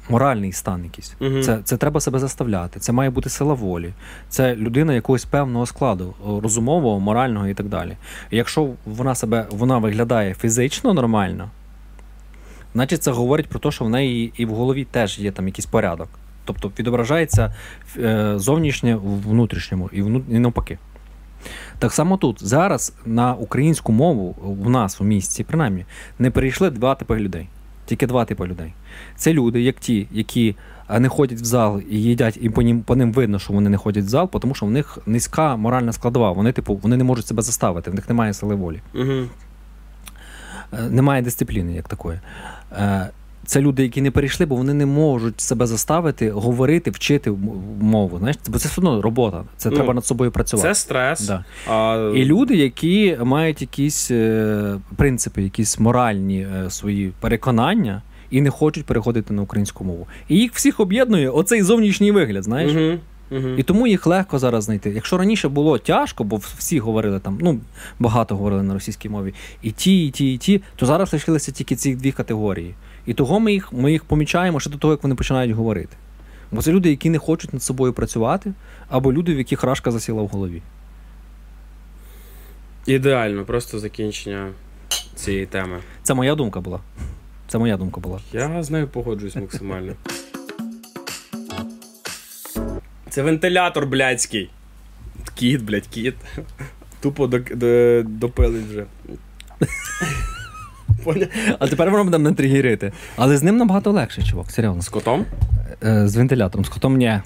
моральний стан якийсь. Мгм. Це, це треба себе заставляти, це має бути сила волі, це людина якогось певного складу, розумового, морального і так далі. І якщо вона себе вона виглядає фізично нормально, значить це говорить про те, що в неї і в голові теж є там якийсь порядок. Тобто відображається е, зовнішнє в внутрішньому і, вну, і навпаки. Так само тут зараз на українську мову в нас у місті, принаймні, не перейшли два типи людей. Тільки два типи людей. Це люди, як ті, які не ходять в зал і їдять, і по ним, по ним видно, що вони не ходять в зал, тому що в них низька моральна складова. Вони, типу, вони не можуть себе заставити, в них немає сили волі. Е, немає дисципліни як такої. Це люди, які не перейшли, бо вони не можуть себе заставити говорити, вчити мову. Знаєш, бо це все одно робота. Це Ну, треба над собою працювати. Це стрес. Да. А, І люди, які мають якісь е, принципи, якісь моральні е, свої переконання і не хочуть переходити на українську мову. І їх всіх об'єднує оцей зовнішній вигляд, знаєш. Мгм. Мгм. І тому їх легко зараз знайти. Якщо раніше було тяжко, бо всі говорили там, ну багато говорили на російській мові, і ті, і ті, і ті, то зараз лишилися тільки ці дві категорії. І того ми їх, ми їх помічаємо ще до того, як вони починають говорити. Бо це люди, які не хочуть над собою працювати, або люди, в яких рашка засіла в голові. Ідеально, просто закінчення цієї теми. Це моя думка була. Це моя думка була. Я з нею погоджуюсь максимально. Це вентилятор блядський. Кіт, блядь, кіт. Тупо до, до, допилить вже. А тепер воно буде мене тригерити. Але з ним набагато легше, чувак, серйозно. З котом? Е, З вентилятором, з котом ні.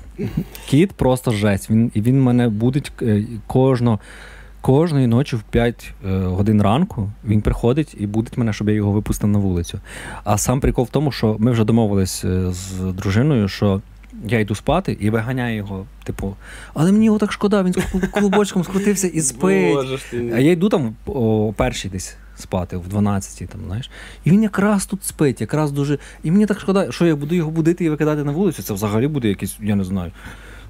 Кіт просто жесть. Він, він мене будить е, кожно, кожної ночі в 5 е, годин ранку. Він приходить і будить мене, щоб я його випустив на вулицю. А сам прикол в тому, що ми вже домовились з дружиною, що. Я йду спати і виганяю його, типу, але мені його так шкода, він з клубочком скрутився і спить. А я йду там о першій десь спати, в 12 там, знаєш. І він якраз тут спить, якраз дуже. І мені так шкода, що я буду його будити і викидати на вулицю. Це взагалі буде якийсь, я не знаю.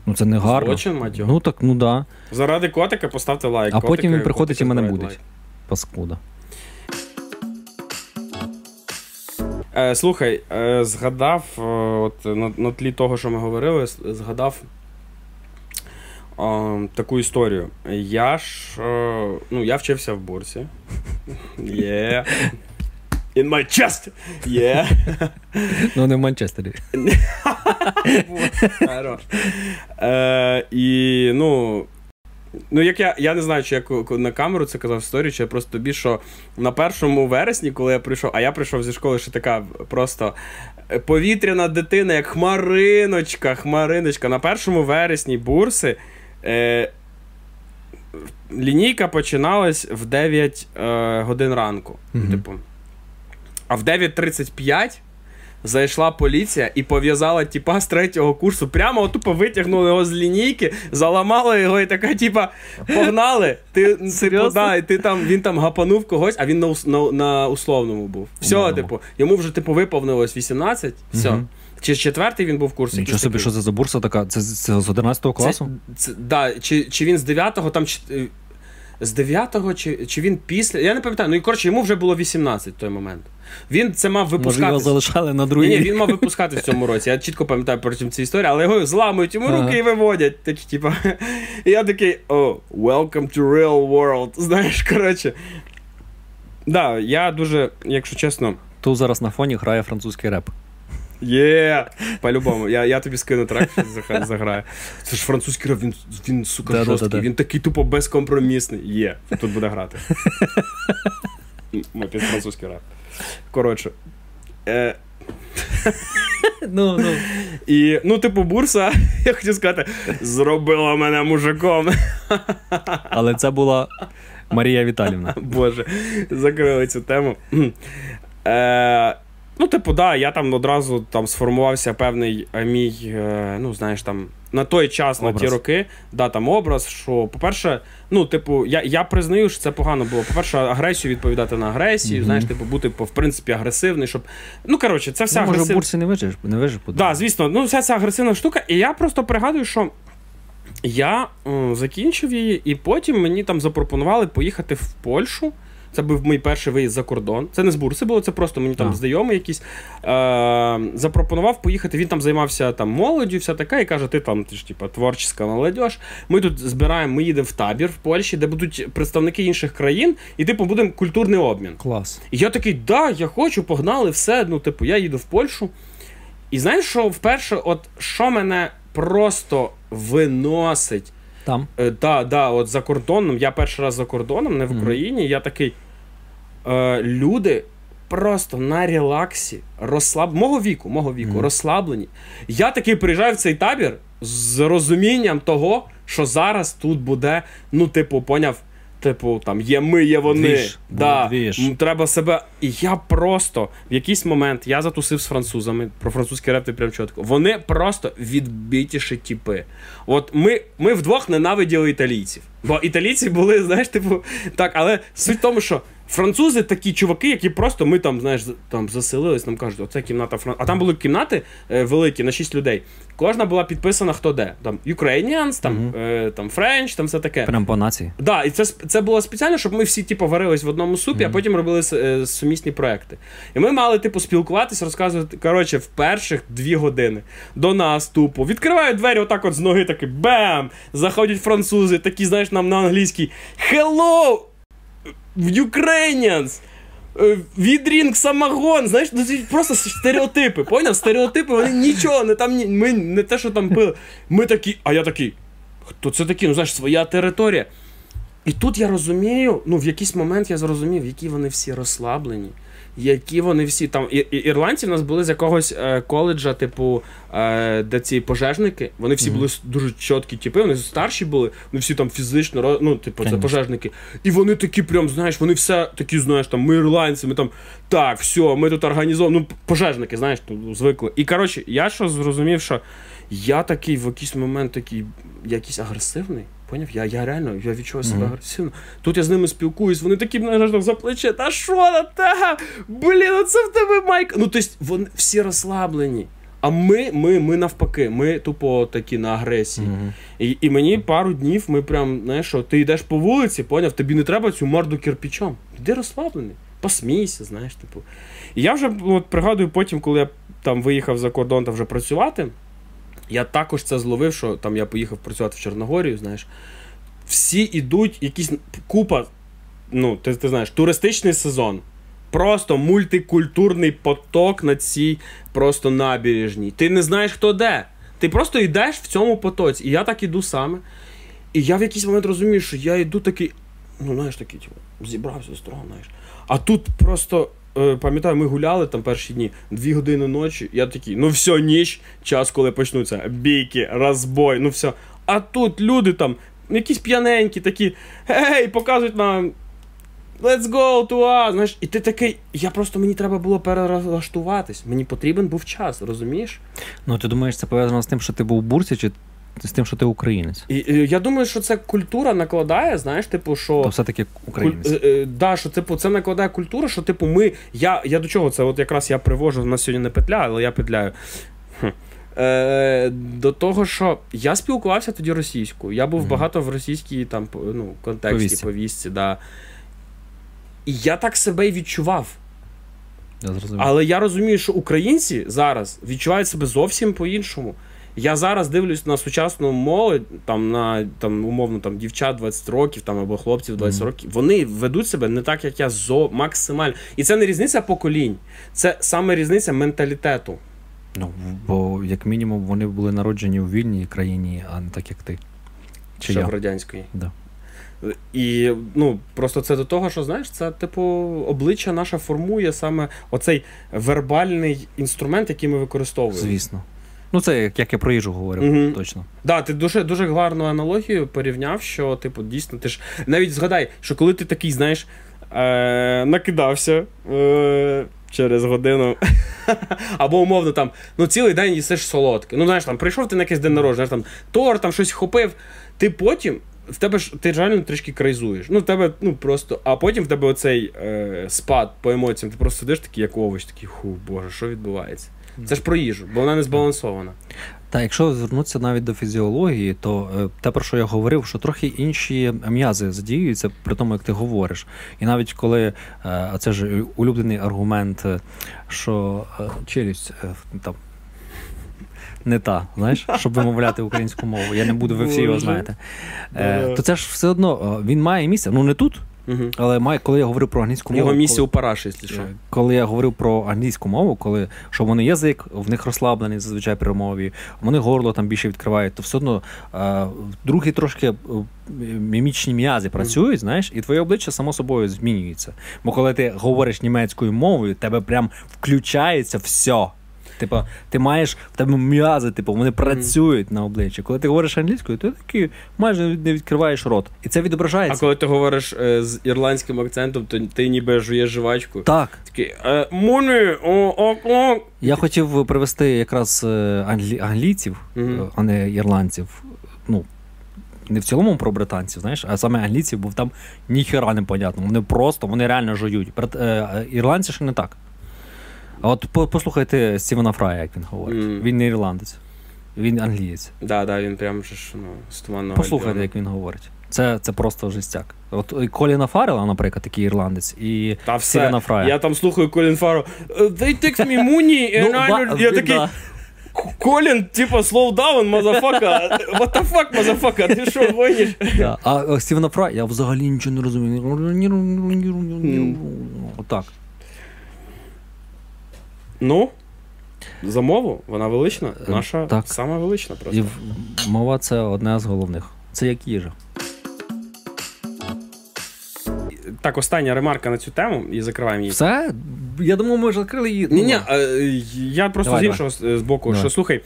Ну це не гарно. Злочин, мать його. Ну так, ну да. Заради котика поставте лайк. А потім він приходить і мене будить. лайк. Паскуда. Е, слухай, е, згадав, е, от на, на тлі того, що ми говорили, згадав а, таку історію. Я ж а, ну, я вчився в бурсі. Yeah. In my chest! Yeah. Ну, не в Манчестері. Е, І ну. Ну, як я я не знаю, чи я на камеру це казав історію, чи я просто тобі, що на першому вересні, коли я прийшов, а я прийшов зі школи, ще така просто повітряна дитина, як хмариночка, хмариночка. На першому вересні бурси. Е, Лінійка починалась в 9 е, годин ранку. Mm-hmm. Типу. А в 9.35 зайшла поліція і пов'язала типа з третього курсу. Прямо тупо витягнули його з лінійки, заламали його і така, типа, погнали. Ти типу, да, ти там, Він там гапанув когось, а він на на, на условному був. Все, типу, йому вже типу виповнилось 18. Все. Mm-hmm. Чи четвертий він був в курсі? Нічого собі, що це за бурса така? Це, це з 11 класу? Це, це, да, Чи чи він з 9-го, там з 9-го, чи чи він після. Я не пам'ятаю. Ну і коротше, йому вже було 18 в той момент. Він це мав випускати. Може, його залишали на другий. Ні, ні, він мав випускати в цьому році. Я чітко пам'ятаю потім цю історію, але його зламують йому руки ага. і виводять. Такі, типа. І я такий, о, welcome to real world. Знаєш, коротше. Да, я дуже, якщо чесно. Тут зараз на фоні грає французький реп. Є, по-любому. Я я тобі скину трек, заграю. Це ж французький реп, він, він сука, да, жорсткий, да, да, він такий тупо безкомпромісний. Є, тут буде грати. Ми під французький реп. Коротше. Е... Ну, ну. І, ну, типу, бурса, я хотів сказати, зробила мене мужиком. Але це була Марія Віталівна. Боже, закрили цю тему. Е, Ну, типу, да, я там одразу там сформувався певний е, мій, е, ну, знаєш, там, на той час, образ. на ті роки, да, там образ, що, по-перше, ну, типу, я я признаю, що це погано було. По-перше, агресію відповідати на агресію, mm-hmm. знаєш, типу, бути, в принципі, агресивний, щоб. Ну, коротше, це вся ну, агресив... Може, бурсі не вижиш, не вижиш. Так, да, звісно, ну, вся ця агресивна штука. І я просто пригадую, що. Я м, закінчив її, і потім мені там запропонували поїхати в Польщу. Це був мій перший виїзд за кордон. Це не з бурси було, це просто мені там знайомий якийсь е- запропонував поїхати. Він там займався там молоддю, вся така, і каже: ти там ти ж типа творчіська молодь. Ми тут збираємо, ми їдемо в табір в Польщі, де будуть представники інших країн, і типу будемо культурний обмін. Клас. І я такий, да, я хочу, погнали, все. Ну, типу, я їду в Польщу. І знаєш, що вперше, от що мене просто виносить. Там? Е, да, да, от за кордоном. Я перший раз за кордоном, не в Україні. Mm-hmm. Я такий е, люди просто на релаксі, розслаб... мого віку, мого віку, mm. розслаблені. Я таки приїжджаю в цей табір з розумінням того, що зараз тут буде, ну, типу, поняв. Типу, там є ми, є вони. Двіж, да, двіж. Треба себе. І я просто в якийсь момент я затусив з французами про французький реп ти прям чітко. Вони просто відбитіші тіпи. От ми ми вдвох ненавиділи італійців. Бо італійці були, знаєш, типу, так, але суть в тому, що Французи такі чуваки, які просто ми там, знаєш, там заселились, нам кажуть, оце кімната Фран... А там були кімнати е, великі на 6 людей. Кожна була підписана хто де. Там Ukrainians, там угу. е, там French, там все таке. Прям по нації. Да, і це це було спеціально, щоб ми всі типу, варились в одному супі, угу. а потім робили е, сумісні проекти. І ми мали, типу, спілкуватись, розказувати. Коротше, в перших дві години до нас тупо відкривають двері, отак от з ноги, таки бам! Заходять французи, такі, знаєш, нам на англійській Hello! Ukrainians. Е, відрінг самогон, знаєш, ну просто стереотипи. Поняв? Стереотипи, вони нічого, не там ми не те, що там пили. Ми такі, а я такий. Хто це такі? Ну, знаєш, своя територія. І тут я розумію, ну в якийсь момент я зрозумів, які вони всі розслаблені які вони всі там. І, і, Ірландці в нас були з якогось е, коледжа, типу, е, де ці пожежники. Вони всі mm-hmm. були дуже чіткі, типи, вони старші були, вони всі там фізично, ну, типу, це пожежники. І вони такі, прям, знаєш, вони все такі, знаєш, там, ми ірландці, ми там так, все, ми тут організовуємо. Ну, пожежники, знаєш, тут звикли. І коротше, я що зрозумів, що я такий в якийсь момент такий якийсь агресивний. Поняв? Я я реально я відчуваю себе mm-hmm. агресивно. Тут я з ними спілкуюсь, вони такі мене за плече, та що та? Блін, це в тебе майка. Ну, тобто, вони всі розслаблені. А ми ми, ми навпаки, ми тупо такі на агресії. Mm-hmm. І і мені пару днів ми прям, знаєш, що ти йдеш по вулиці, поняв, тобі не треба цю морду кирпічом. Йди розслаблений, посмійся, знаєш, типу. І я вже от, пригадую потім, коли я там виїхав за кордон та вже працювати. Я також це зловив, що там я поїхав працювати в Чорногорію, знаєш. Всі йдуть, якісь купа, ну, ти, ти знаєш, туристичний сезон. Просто мультикультурний поток на цій просто набережній. Ти не знаєш, хто де. Ти просто йдеш в цьому потоці. І я так іду саме. І я в якийсь момент розумію, що я йду такий, ну, знаєш, такий, типу, зібрався строго, знаєш. А тут просто, пам'ятаю, ми гуляли там перші дні, дві години ночі. Я такий, ну все, ніч, час, коли почнуться бійки, розбой, ну все. А тут люди там, якісь п'яненькі, такі, гей, показують нам. Let's go to us, знаєш, і ти такий, я просто мені треба було перелаштуватись. Мені потрібен був час, розумієш? Ну ти думаєш, це пов'язано з тим, що ти був в бурсі, чи з тим, що ти українець? І, і я думаю, що це культура накладає, знаєш, типу, що. То все-таки українець. Куль... Е, е, да, що типу, це накладає культура, що типу, ми. Я я до чого? Це от якраз я привожу, у нас сьогодні не петля, але я петляю. Хм. Е, До того, що я спілкувався тоді російською. Я був mm багато в російській там, ну, контексті, повістці, повістці да. І я так себе й відчував. Я зрозумів. Але я розумію, що українці зараз відчувають себе зовсім по-іншому. Я зараз дивлюсь на сучасну молодь, там на там, умовно там дівчат 20 років там або хлопців 20 mm. років. Вони ведуть себе не так, як я зо максимально. І це не різниця поколінь, це саме різниця менталітету. Ну, бо, як мінімум, вони були народжені у вільній країні, а не так, як ти. Чи Ще я? в радянської. Да. І ну, просто це до того, що знаєш, це типу обличчя наше формує саме оцей вербальний інструмент, який ми використовуємо. Звісно. Ну, це як, як я про їжу говорив, угу. точно. Так, да, ти дуже дуже гарну аналогію порівняв, що, типу, дійсно, ти ж навіть згадай, що коли ти такий, знаєш, е- накидався. Е- Через годину. Або умовно там, ну цілий день їсиш солодке. Ну, знаєш, там прийшов ти на якийсь день народження, там торт, там щось хопив. Ти потім в тебе ж ти реально трішки крайзуєш. Ну, в тебе, ну просто, а потім в тебе оцей е, спад по емоціям, ти просто сидиш такий, як овоч, такий, ху, боже, що відбувається? Це ж про їжу, бо вона не збалансована. Та якщо звернутися навіть до фізіології, то е, те, про що я говорив, що трохи інші м'язи задіюються при тому, як ти говориш. І навіть коли е, а це ж улюблений аргумент, е, що челюсть там не та, знаєш, щоб вимовляти українську мову. Я не буду, ви всі його знаєте. Е, То це ж все одно він має місце. Ну не тут. Угу. Але має, коли я говорив про англійську мову. Його місце у параші, якщо що. Е, коли я говорив про англійську мову, коли що вони язик, в них розслаблений зазвичай при мові, вони горло там більше відкривають, то все одно е, другі трошки е, мімічні м'язи працюють, знаєш, і твоє обличчя само собою змінюється. Бо коли ти говориш німецькою мовою, тебе прям включається все. Типу, ти маєш в тебе м'язи, типу, вони працюють на обличчі. Коли ти говориш англійською, ти такий майже не відкриваєш рот. І це відображається. А коли ти говориш е, з ірландським акцентом, то ти ніби жуєш жвачку. Так. Такий е, Муни, о, о, о. Я хотів привести якраз е, англі... англійців, mm-hmm. а не ірландців. Ну, не в цілому про британців, знаєш, а саме англійців, бо там ніхера не понятно. Вони просто, вони реально жують. Ірландці ще не так. А от послухайте Стівена Фрая, як він говорить. Mm. Він не ірландець, він англієць. Так, да, да, він прям ж ну, з туманного Послухайте, альбіону. як він говорить. Це це просто жестяк. От Коліна Фаррела, наприклад, такий ірландець, і Та. Стівена Фрая. Я там слухаю Колін Фаррел. They take me money and I... Я такий... Колін, типа, slow down, мазафака. What the fuck, мазафака, ти що, гониш? А Стівена Фрай, я взагалі нічого не розумію. Отак. Ну, за мову, вона велична. Е, Наша так. сама велична просто. І мова це одне з головних. Це як їжа. Так, остання ремарка на цю тему і закриваємо її. Все? Я думаю, ми вже закрили її. Ні, ні, е, я просто давай, з іншого давай. з боку, давай. що слухай,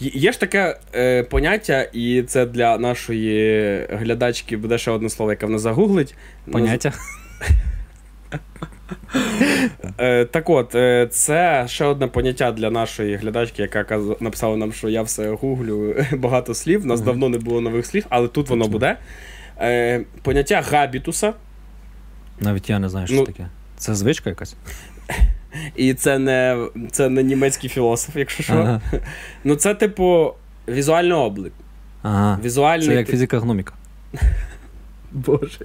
є ж таке е, поняття, і це для нашої глядачки буде ще одне слово, яке вона загуглить. Поняття. Е, так от, е, це ще одне поняття для нашої глядачки, яка написала нам, що я все гуглю багато слів. У нас давно не було нових слів, але тут воно буде. Е, поняття габітуса. Навіть я не знаю, що ну, таке. Це звичка якась. І це не це не німецький філософ, якщо що. Ага. Ну, це, типу, візуальний облик. Ага. Візуальний, Це як фізика гноміка. Боже.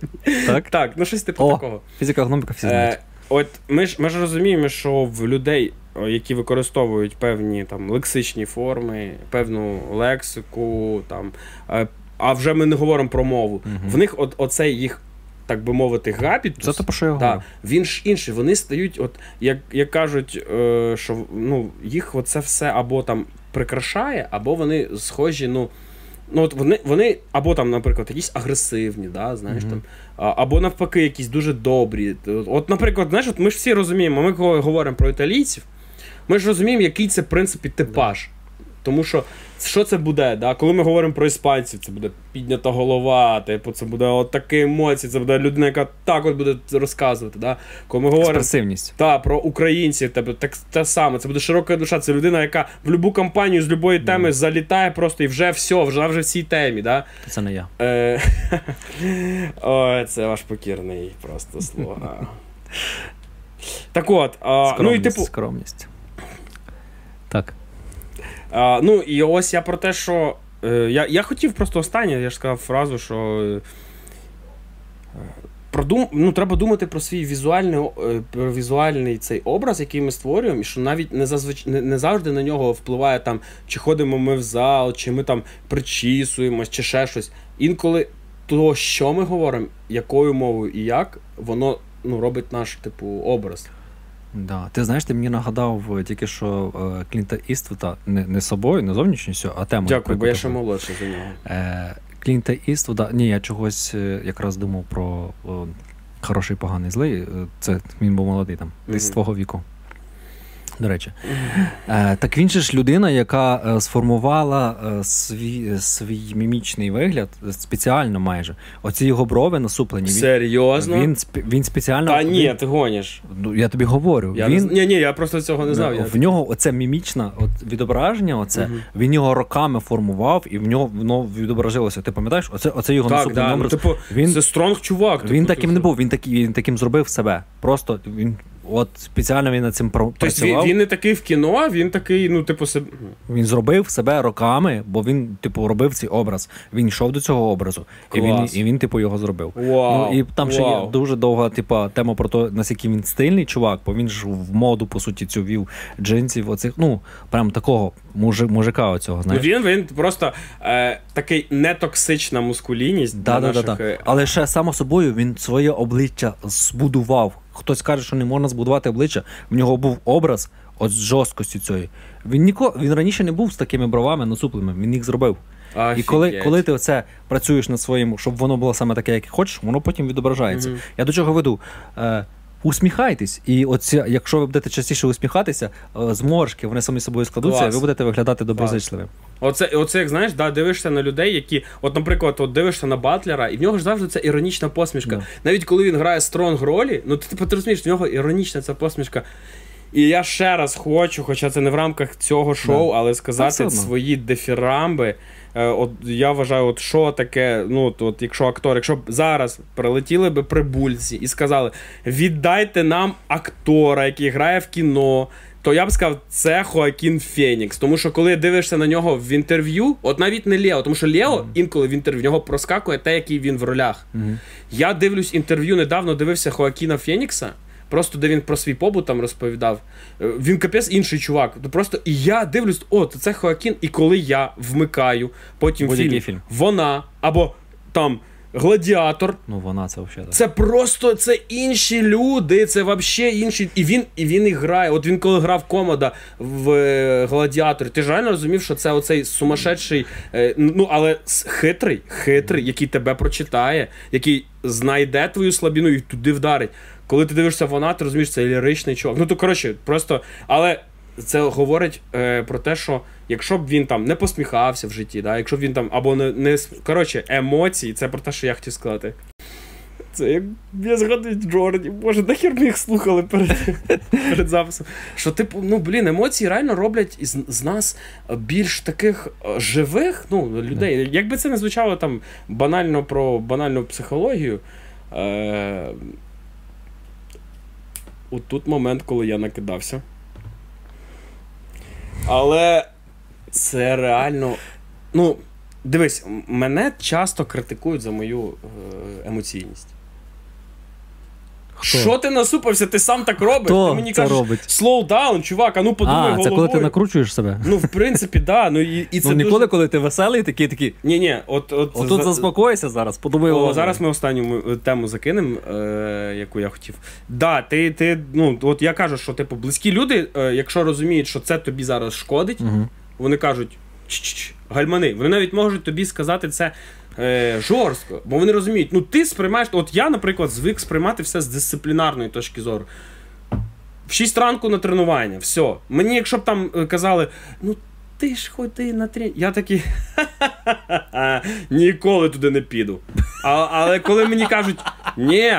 Так, Так, ну щось типу О, такого. Фізика гноміка фізика. Е, от ми ж ми ж розуміємо, що в людей, які використовують певні там лексичні форми, певну лексику, там, е, а вже ми не говоримо про мову. Угу. В них от, оцей їх. Так би мовити, габітус, Це те, про що я да, він ж інший. Вони стають, от як як кажуть, е, що ну, їх оце все або там прикрашає, або вони схожі. ну, Ну, от Вони вони або там, наприклад, якісь агресивні, да, знаєш, mm-hmm. там, або навпаки, якісь дуже добрі. От, наприклад, знаєш, от ми ж всі розуміємо, ми коли говоримо про італійців, ми ж розуміємо, який це в принципі типаж. Тому що що це буде? Да? Коли ми говоримо про іспанців, це буде піднята голова, типу, це буде от такі емоції, це буде людина, яка так от буде розказувати. Да? Коли ми говоримо Експресивність. Та, про українців, тебе так те саме, це буде широка душа. Це людина, яка в будь-яку кампанію з будь-якої теми mm. залітає просто і вже все, вже вже в цій темі. Да? Це не я. Е, Ой, це ваш покірний просто слуга. Так от, а, ну і типу. Скромність. Так. Ну і ось я про те, що. Е, я я хотів просто останнє, я ж сказав фразу, що. Е, продум... ну, Треба думати про свій візуальний е, про візуальний цей образ, який ми створюємо, і що навіть не зазвич... не, не завжди на нього впливає, там, чи ходимо ми в зал, чи ми там причісуємось, чи ще щось. Інколи то, що ми говоримо, якою мовою і як, воно ну, робить наш типу образ. Да. Ти знаєш, ти мені нагадав е, тільки що е, Клінта Іствуда не не собою, не зовнішністю, а темою. Дякую, бо я ще молодший за нього. Е, Клінта Іствуда, ні, я чогось е, якраз думав про о, хороший, поганий злий. Це він був молодий там, десь mm-hmm. з твого віку до речі. Е, Так він же ж людина, яка е, сформувала е, свій свій мімічний вигляд спеціально майже. Оці його брови насуплені. Серйозно? Він він спеціально. Та ні, ти гониш. Ну, Я тобі говорю. Я він... не... Ні, ні, я просто цього не знав. В нього оце мімічне от відображення, оце, угу. він його роками формував, і в нього воно відображилося. Ти пам'ятаєш? Оце оце його так, да, номер. Ну, типу, він... Це стронг чувак. Він типу, таким не був, він такий, він таким зробив себе. Просто він От спеціально він над цим працював. Тобто він, він не такий в кіно, він такий, ну, типу, себе. Він зробив себе роками, бо він, типу, робив цей образ. Він йшов до цього образу. І він, і він, типу, його зробив. Вау, ну, І там вау. ще є дуже довга, типу, тема про те, наскільки він стильний чувак, бо він ж в моду, по суті, цю вів джинсів, оцих, ну, прям такого мужи, мужика оцього. знаєш. Він він просто е, такий нетоксична мускулінність. Да, да, наших... да, е, Але ще само собою він своє обличчя збудував. Хтось каже, що не можна збудувати обличчя. В нього був образ от з жорсткості цієї. Він ніко, він раніше не був з такими бровами насуплими, він їх зробив. Офігеть. І коли коли ти оце працюєш над своїм, щоб воно було саме таке, як хочеш, воно потім відображається. Mm-hmm. Я до чого веду? Е, Усміхайтесь, і оці, якщо ви будете частіше усміхатися, е, зморшки вони самі собою складуться, Клас. і ви будете виглядати доброзичливим. Оце, оце, як знаєш, да, дивишся на людей, які, от, наприклад, от дивишся на Батлера, і в нього ж завжди ця іронічна посмішка. Yeah. Навіть коли він грає стронг ролі, ну ти, ти розумієш, в нього іронічна ця посмішка. І я ще раз хочу, хоча це не в рамках цього шоу, yeah. але сказати свої дефірамби. Е, от я вважаю, от що таке, ну от, от якщо актор, якщо б зараз прилетіли би прибульці і сказали: віддайте нам актора, який грає в кіно. То я б сказав, це Хоакін Фенікс. Тому що коли дивишся на нього в інтерв'ю, от навіть не Лео, тому що Лео mm-hmm. інколи в інтерв'ю в нього проскакує те, який він в ролях. Mm-hmm. Я дивлюсь інтерв'ю, недавно дивився Хоакіна Фенікса. Просто де він про свій побут там розповідав. Е, він капець інший чувак. Просто і я дивлюсь, о, то це Хоакін, і коли я вмикаю потім фільм, фільм, вона або там. Гладіатор. Ну, вона це взагалі. Це просто це інші люди, це взагалі інші. І він і він і грає. От він коли грав Комода в е, Гладіаторі, ти ж реально розумів, що це оцей сумасшедший, е, ну але хитрий, хитрий, який тебе прочитає, який знайде твою слабіну і туди вдарить. Коли ти дивишся вона, ти розумієш, це ліричний чувак. Ну то коротше, просто. Але це говорить е, про те, що якщо б він там не посміхався в житті, да, якщо б він там або не. не коротше, емоції, це про те, що я хотів сказати. Це як я згадую Джорді, боже, нахер ми їх слухали перед перед записом. Що, типу, ну блін, емоції реально роблять із з нас більш таких е, живих ну, людей. Якби це не звучало там банально про банальну психологію. Е, От тут момент, коли я накидався. Але це реально. Ну, дивись, мене часто критикують за мою е, емоційність. Що ти насупився? Ти сам так робиш? Хто ти мені це кажеш, робить? slow down, чувак, а ну подумай А, головою. це коли ти накручуєш себе. Ну, в принципі, да. Ну, і, і це ну ніколи, дуже... коли ти веселий, такий такий. Ні, ні, от, от, Отут за- заспокойся зараз, подумай. О, зараз ми останню тему закинемо, е, яку я хотів. Да, ти, ти, ну, от я кажу, що типу, близькі люди, е, якщо розуміють, що це тобі зараз шкодить, Мгм. вони кажуть «Ч-ч-ч, гальмани. Вони навіть можуть тобі сказати це е, жорстко, бо вони розуміють, ну ти сприймаєш. От я, наприклад, звик сприймати все з дисциплінарної точки зору. В 6 ранку на тренування, все. Мені, якщо б там е, казали, ну ти ж ходи на тренування. Я такий. Ніколи туди не піду. А, але коли мені кажуть, ні,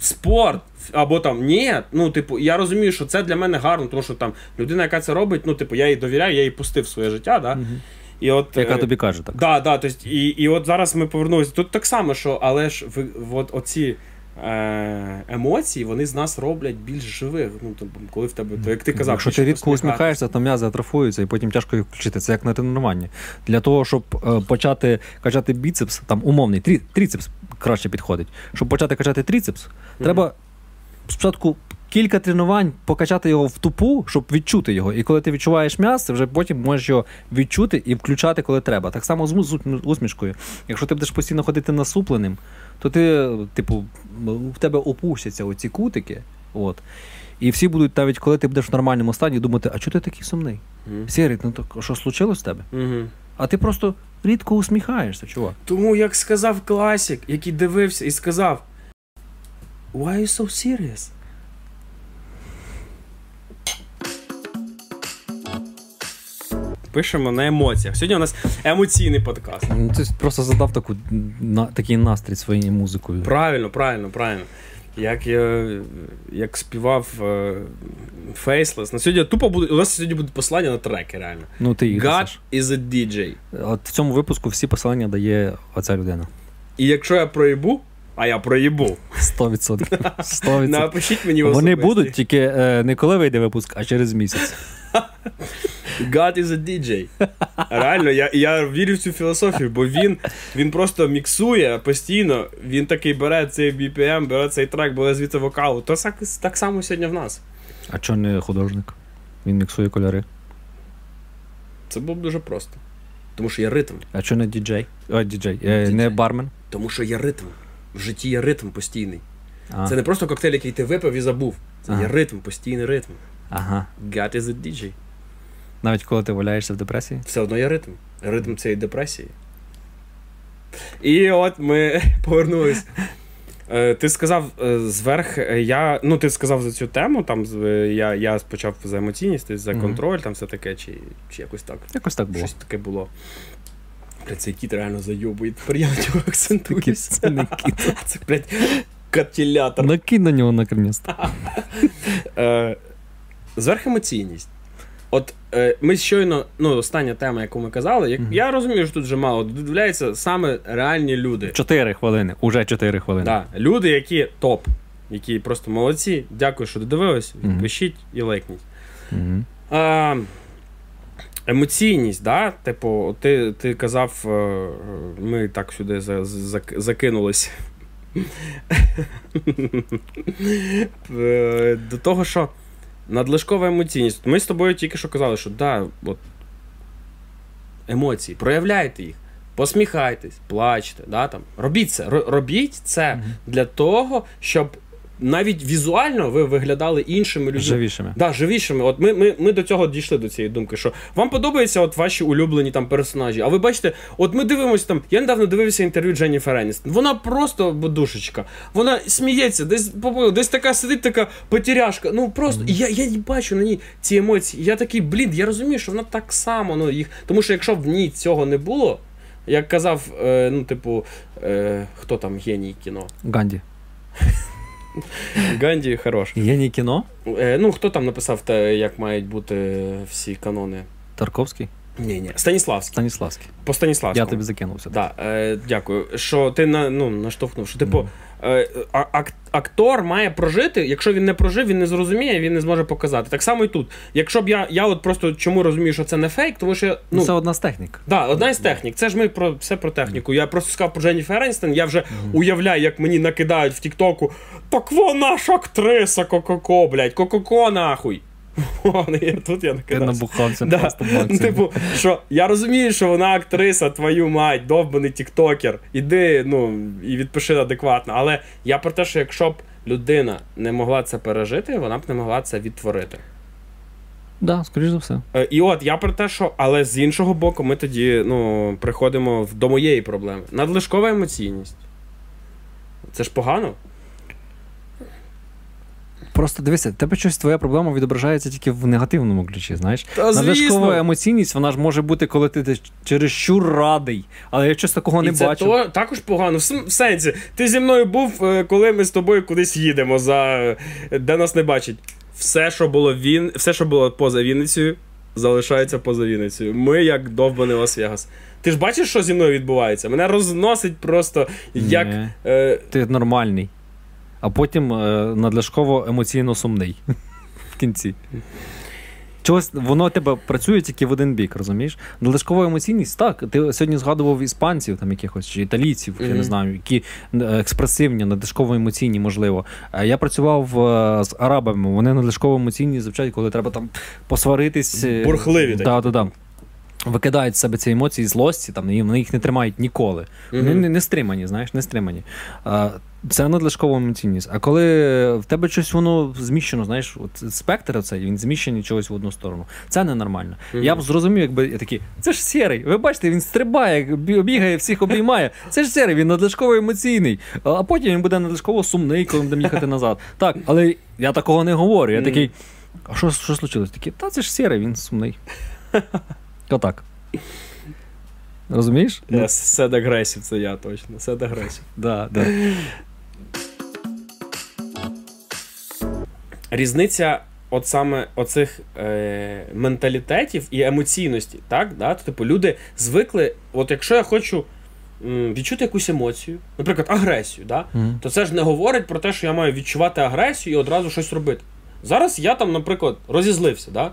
спорт. Або там ні, ну типу, я розумію, що це для мене гарно, тому що там людина, яка це робить, ну типу, я їй довіряю, я їй пустив своє життя, да? І от, Яка е, тобі каже так. Да, да, то і, і от зараз ми повернулися. Тут так само, що але ж ви, от оці е, емоції, вони з нас роблять більш живих. Ну, тобто, коли в тебе, то як ти казав, Якщо ти рідко усміхаєшся, то м'язи атрофуються і потім тяжко їх включити. Це як на тренуванні. Для того, щоб е, почати качати біцепс, там умовний трі, тріцепс краще підходить. Щоб почати качати тріцепс, треба спочатку кілька тренувань покачати його в тупу, щоб відчути його. І коли ти відчуваєш м'яз, ти вже потім можеш його відчути і включати, коли треба. Так само з усмішкою. Якщо ти будеш постійно ходити насупленим, то ти, типу, в тебе опустяться оці кутики. От. І всі будуть, навіть коли ти будеш в нормальному стані, думати, а чого ти такий сумний? Мгм. Сірий, ну так що случилось з тебе? Мгм. А ти просто рідко усміхаєшся, чувак. Тому як сказав класик, який дивився і сказав: Why are you so serious? Пишемо на емоціях. Сьогодні у нас емоційний подкаст. Ну, ти просто задав таку, на, такий настрій своєю музикою. Правильно, правильно, правильно. Як я як співав е, Faceless. На сьогодні тупо буде. У нас сьогодні буде послання на треки, реально. Ну, ти їх God is a DJ. От в цьому випуску всі посилання дає оця людина. І якщо я проїбу, а я проїбу, 100%. 100%. напишіть мені в Вони будуть тільки е, не коли вийде випуск, а через місяць. God is a DJ. Реально, я, я вірю в цю філософію, бо він, він просто міксує постійно. Він такий бере цей BPM, бере цей трек, бере звідти вокалу. То так, так само сьогодні в нас. А чого не художник? Він міксує кольори. Це було б дуже просто. Тому що є ритм. А чого не діджей? О, діджей. Е, не бармен. Тому що є ритм. В житті є ритм постійний. А, Це не просто коктейль, який ти випив і забув. Це Ага. є ритм, постійний ритм. Ага. God is a DJ. Навіть коли ти валяєшся в депресії. Все одно є ритм. Ритм цієї депресії. І от ми повернулись. Е, Ти сказав е, зверх, е, я, ну ти сказав за цю тему, там я, я почав за емоційність, за контроль, там все таке, чи, чи якось так. Якось так було. Щось таке було. Блядь, цей кіт реально зайобує. Тепер я на нього акцентуюся. Це не кіт. Це, блядь, катілятор. Накинь на нього наконець. Зверхемоційність. От е, ми щойно, ну, остання тема, яку ми казали, як, Мгм. я розумію, що тут вже мало додивляються саме реальні люди. Чотири хвилини. Уже чотири хвилини. Да, люди, які топ, які просто молодці. Дякую, що додивились. Мгм. Пишіть і лайкніть. Мгм. А, емоційність, да? Типу, ти, ти казав, е, ми так сюди за, за, закинулись. Е, До того, що надлишкова емоційність. Ми з тобою тільки що казали, що да, от, емоції, проявляйте їх, посміхайтесь, плачте, да, там, робіть це. Робіть це для того, щоб навіть візуально ви виглядали іншими людьми. Живішими. Да, живішими. От ми, ми, ми до цього дійшли до цієї думки, що вам подобаються от ваші улюблені там персонажі. А ви бачите, от ми дивимося там. Я недавно дивився інтерв'ю Дженніфер Еністон. Вона просто душечка. Вона сміється, десь десь така сидить, така потеряшка. Ну просто і я, я їй бачу на ній ці емоції. Я такий, блін, я розумію, що вона так само ну, їх. Тому що якщо в ній цього не було, як казав, е, ну, типу, е, хто там геній кіно? Ганді. Ганді хорош. Геній кіно? Е, ну, хто там написав те, як мають бути всі канони? Тарковський. Ні, ні, Станіславський. Станіславський. По Станіславському. Я тобі закинувся. Да, е, Дякую. Що ти на, ну, наштовхнув, що типу. Е, ак- актор має прожити, якщо він не прожив, він не зрозуміє, він не зможе показати. Так само і тут. Якщо б я я от просто чому розумію, що це не фейк, тому що я, ну це одна з технік. Да, одна із технік. Це ж ми про все про техніку. Я просто сказав про Дженніфер Енстон, я вже уявляю, як мені накидають в Тіктоку. Так вона ж актриса Ко-ко-ко, блядь, Ко-ко-ко, нахуй. Я- Тут я Ти накидався. набухався Да. просто максимум. Типу, що я розумію, що вона актриса, твою мать, довбаний тіктокер. Іди, ну, і відпиши адекватно. Але я про те, що якщо б людина не могла це пережити, вона б не могла це відтворити. Да, скоріш за все. Е, І от я про те, що, але з іншого боку, ми тоді ну, приходимо до моєї проблеми. Надлишкова емоційність. Це ж погано. Просто дивися, тебе щось твоя проблема відображається тільки в негативному ключі, знаєш. Та Надлишкова емоційність, вона ж може бути, коли ти чересчур радий. Але я щось такого не І це бачив. то, також погано. В, в сенсі, ти зі мною був, е, коли ми з тобою кудись їдемо, за, е, де нас не бачать. Все, що було він, все, що було поза Вінницею, залишається поза Вінницею. Ми як довбаний Лас-Вегас. Ти ж бачиш, що зі мною відбувається? Мене розносить просто як. Ні. Е, Ти нормальний. А потім е, надлишково емоційно сумний в кінці. Чогось воно тебе працює тільки в один бік, розумієш? Надлишкова емоційність, так. Ти сьогодні згадував іспанців, там якихось чи італійців, я не знаю, які е, експресивні, надлишково емоційні, можливо. Е, Я працював з арабами, вони надлишково емоційні звичайно, коли треба там посваритись. Бурхливі. Да, да, да. Викидають з себе ці емоції злості, там, вони їх не тримають ніколи. Вони Мгм. не, не стримані, знаєш, не стримані. А, це надлишкова емоційність. А коли в тебе щось воно зміщено, знаєш, от спектр оцей, він зміщений чогось в одну сторону. Це ненормально. Мгм. Я б зрозумів, якби я такий, це ж сірий. Ви бачите, він стрибає, бігає, всіх обіймає. Це ж сірий, він надлишково емоційний. А потім він буде надлишково сумний, коли будемо їхати назад. Так, але я такого не говорю. Я такий. А що, що случилось? Такий, та це ж сірий, він сумний. Отак. Розумієш? Ну, сед агресів, це я точно. Сед агресів. да, да. Різниця от саме оцих е, менталітетів і емоційності, так? Да? Типу, люди звикли, от якщо я хочу відчути якусь емоцію, наприклад, агресію, да? Мгм. то це ж не говорить про те, що я маю відчувати агресію і одразу щось робити. Зараз я там, наприклад, розізлився, да?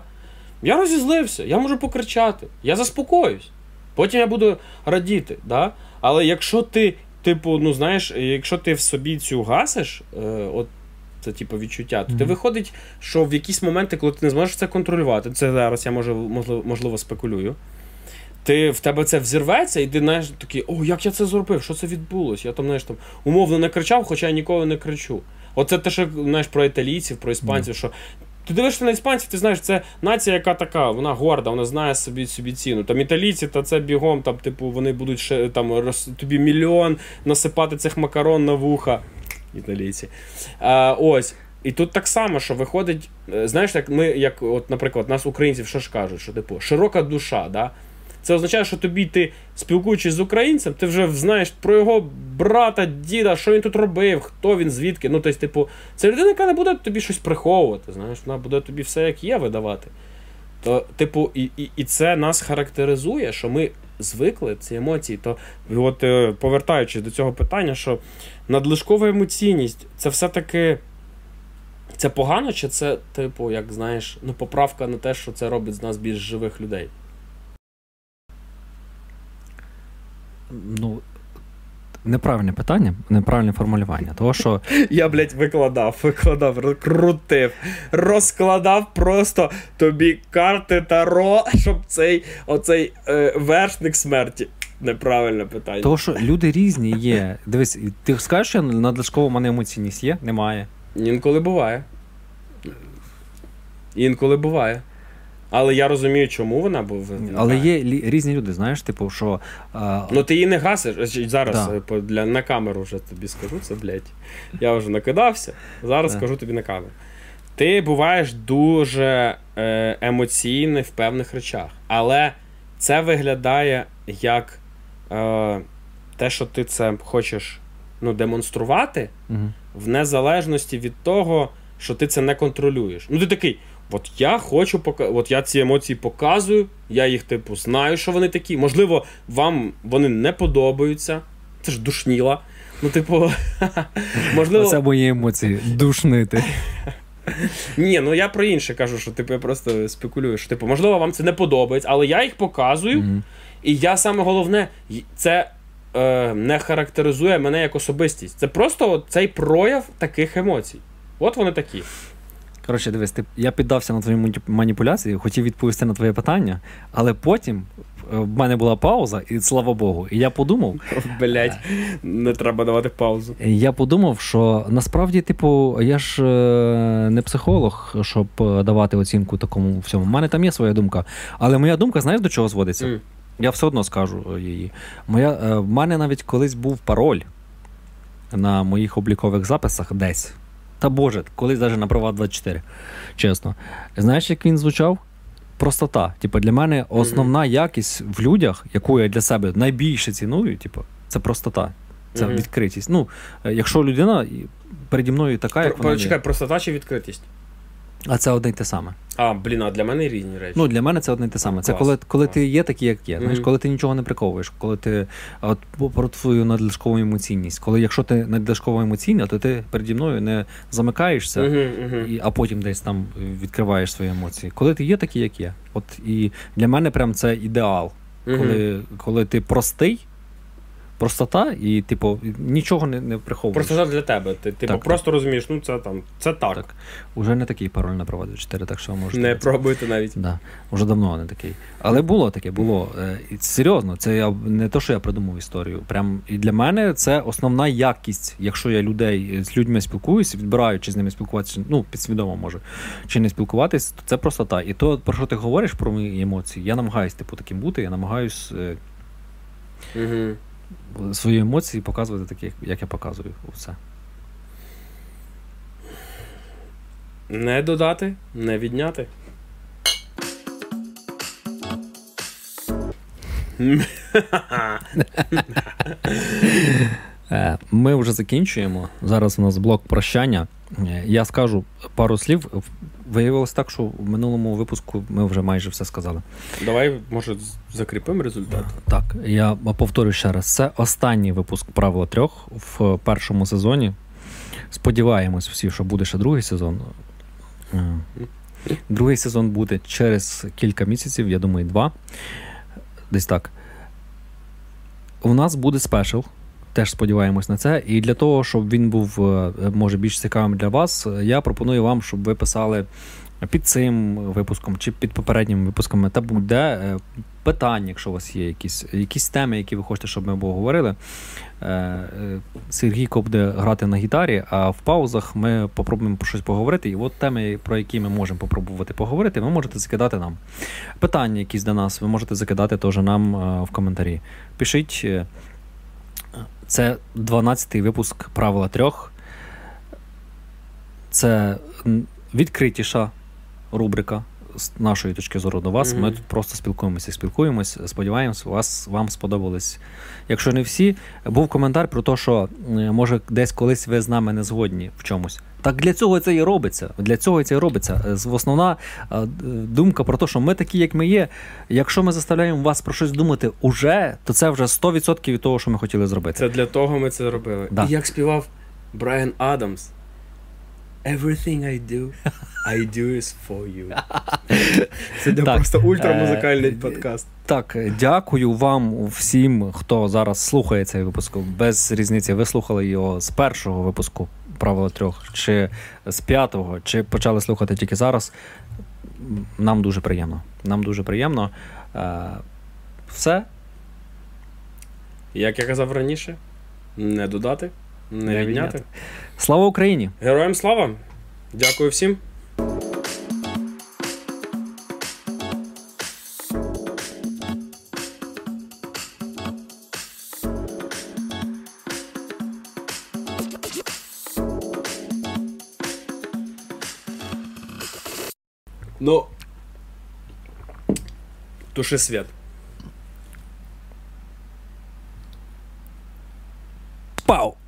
Я розізлився, я можу покричати, я заспокоюсь. Потім я буду радіти. Да? Але якщо ти, типу, ну знаєш, якщо ти в собі цю гасиш, е, от це типу відчуття, то ти виходить, що в якісь моменти, коли ти не зможеш це контролювати, це зараз я можливо, можливо спекулюю. Ти в тебе це взірветься, і ти знаєш такий, о, як я це зробив, що це відбулося? Я там, знаєш, там умовно не кричав, хоча я ніколи не кричу. Оце те, що знаєш про італійців, про іспанців, що ти дивишся на іспанців, ти знаєш, це нація, яка така, вона горда, вона знає собі собі ціну. Там італійці, та це бігом, там, типу, вони будуть ще там роз, тобі мільйон насипати цих макарон на вуха. Італійці. А, ось. І тут так само, що виходить, е, знаєш, як ми, як, от, наприклад, нас, українців, що ж кажуть, що типу, широка душа, да? Це означає, що тобі ти, спілкуючись з українцем, ти вже знаєш про його брата, діда, що він тут робив, хто він, звідки. Ну, тобто, типу, це людина, яка не буде тобі щось приховувати, знаєш, вона буде тобі все як є видавати. То, типу, і, і, і це нас характеризує, що ми звикли ці емоції. То, от е, повертаючись до цього питання, що надлишкова емоційність це все-таки. Це погано, чи це, типу, як знаєш, ну, поправка на те, що це робить з нас більш живих людей? Ну, неправильне питання, неправильне формулювання. Того, що Я, блядь, викладав, викладав, крутив, розкладав просто тобі карти Таро, щоб цей оцей е, вершник смерті. Неправильне питання. того, що люди різні є. Дивись, ти скажеш, що надлишково в мене емоційність є? Немає. Інколи буває. Інколи буває. Але я розумію, чому вона був. Але є лі- різні люди, знаєш, типу, що. А, Ну ти її не гасиш. Е, Зараз Да. е, для, на камеру вже тобі скажу це, блядь. Я вже накидався. Зараз Да. скажу тобі на камеру. Ти буваєш дуже е, емоційний в певних речах. Але це виглядає як е, те, що ти це хочеш ну, демонструвати, Мгм. в незалежності від того, що ти це не контролюєш. Ну, ти такий, От я хочу пока... от я ці емоції показую, я їх, типу, знаю, що вони такі. Можливо, вам вони не подобаються. Це ж душніла. Ну, типу, можливо. Це мої емоції. Душнити. Ні, ну я про інше кажу, що типу я просто спекулюю. що типу, Можливо, вам це не подобається, але я їх показую. Mm-hmm. І я саме головне, це е, не характеризує мене як особистість. Це просто цей прояв таких емоцій. От вони такі. Коротше, дивись, ти, я піддався на твою маніпуляцію, хотів відповісти на твоє питання, але потім е, в мене була пауза, і слава Богу. І я подумав. Блять, не треба давати паузу. Я подумав, що насправді, типу, я ж е, не психолог, щоб е, давати оцінку такому всьому. У мене там є своя думка. Але моя думка, знаєш, до чого зводиться? Mm. Я все одно скажу її. Моя, В мене навіть колись був пароль на моїх облікових записах десь. Та Боже, колись навіть на права 24. Чесно. Знаєш, як він звучав? Простота. Типу, для мене основна mm-hmm. якість в людях, яку я для себе найбільше ціную, типу, це простота. Це mm-hmm. відкритість. Ну, е, якщо людина переді мною така, як вона Почекай, простота чи відкритість? А це одне й те саме. А, блін, а для мене різні речі. Ну, для мене це одне й те саме. Це коли коли ти є такий, як є. Знаєш, mm-hmm. коли ти нічого не приховуєш, коли ти от про твою надлишкову емоційність. Коли якщо ти надлишково емоційна, то ти переді мною не замикаєшся, mm-hmm. і, а потім десь там відкриваєш свої емоції. Коли ти є такий, як є. От і для мене прям це ідеал. Коли, Коли ти простий простота, і, типу, нічого не не приховуєш. Простота для тебе. Ти типу, так, просто так. розумієш, ну це там, це так. так. Уже не такий пароль на права 4, так що можете. Не пробуйте навіть. Да. Уже давно не такий. Але було таке, було. Е, і Серйозно, це я не то, що я придумав історію. Прям і для мене це основна якість, якщо я людей з людьми спілкуюся, відбираю, чи з ними спілкуватися, ну, підсвідомо може, чи не спілкуватись, то це простота. І то, про що ти говориш про мої емоції, я намагаюся типу таким бути, я намагаюсь. Угу свої емоції показувати такі, як я показую. Все. Не додати, не відняти. Е, ми вже закінчуємо. Зараз у нас блок прощання. Е, я скажу пару слів. Виявилось так, що в минулому випуску ми вже майже все сказали. Давай, може, закріпимо результат. Так, я повторю ще раз: це останній випуск правила трьох в першому сезоні. Сподіваємось всі, що буде ще другий сезон. Е, другий сезон буде через кілька місяців, я думаю, два. Десь так. У нас буде спешл. Теж сподіваємось на це. І для того, щоб він був е, може більш цікавим для вас, я пропоную вам, щоб ви писали під цим випуском чи під попередніми випусками, та буде е, питання, якщо у вас є якісь якісь теми, які ви хочете, щоб ми обговорили. Е, Сергійко буде грати на гітарі, а в паузах ми попробуємо про щось поговорити. І от теми, про які ми можемо попробувати поговорити, ви можете закидати нам. Питання, якісь до нас, ви можете закидати теж нам в коментарі. Пишіть. Це 12-й випуск правила трьох. Це відкритіша рубрика з нашої точки зору до вас. Mm-hmm. Ми тут просто спілкуємося, спілкуємось. Сподіваємось, вас вам сподобались. Якщо не всі, був коментар про те, що може десь колись ви з нами не згодні в чомусь. Так для цього це і робиться. Для цього це і робиться. Основна думка про те, що ми такі, як ми є. Якщо ми заставляємо вас про щось думати уже, то це вже 100% від того, що ми хотіли зробити. Це для того ми це робили. Да. І як співав Брайан Адамс. Everything I do, I do is for you. Це так, просто ультрамузикальний е, подкаст. Так, дякую вам всім, хто зараз слухає цей випуск. Без різниці. Ви слухали його з першого випуску правила трьох, чи з п'ятого, чи почали слухати тільки зараз. Нам дуже приємно. Нам дуже приємно. Е, все. Як я казав раніше, не додати, не, не відняти. Слава Україні! Героям слава! Дякую всім! Туши свет. Пау!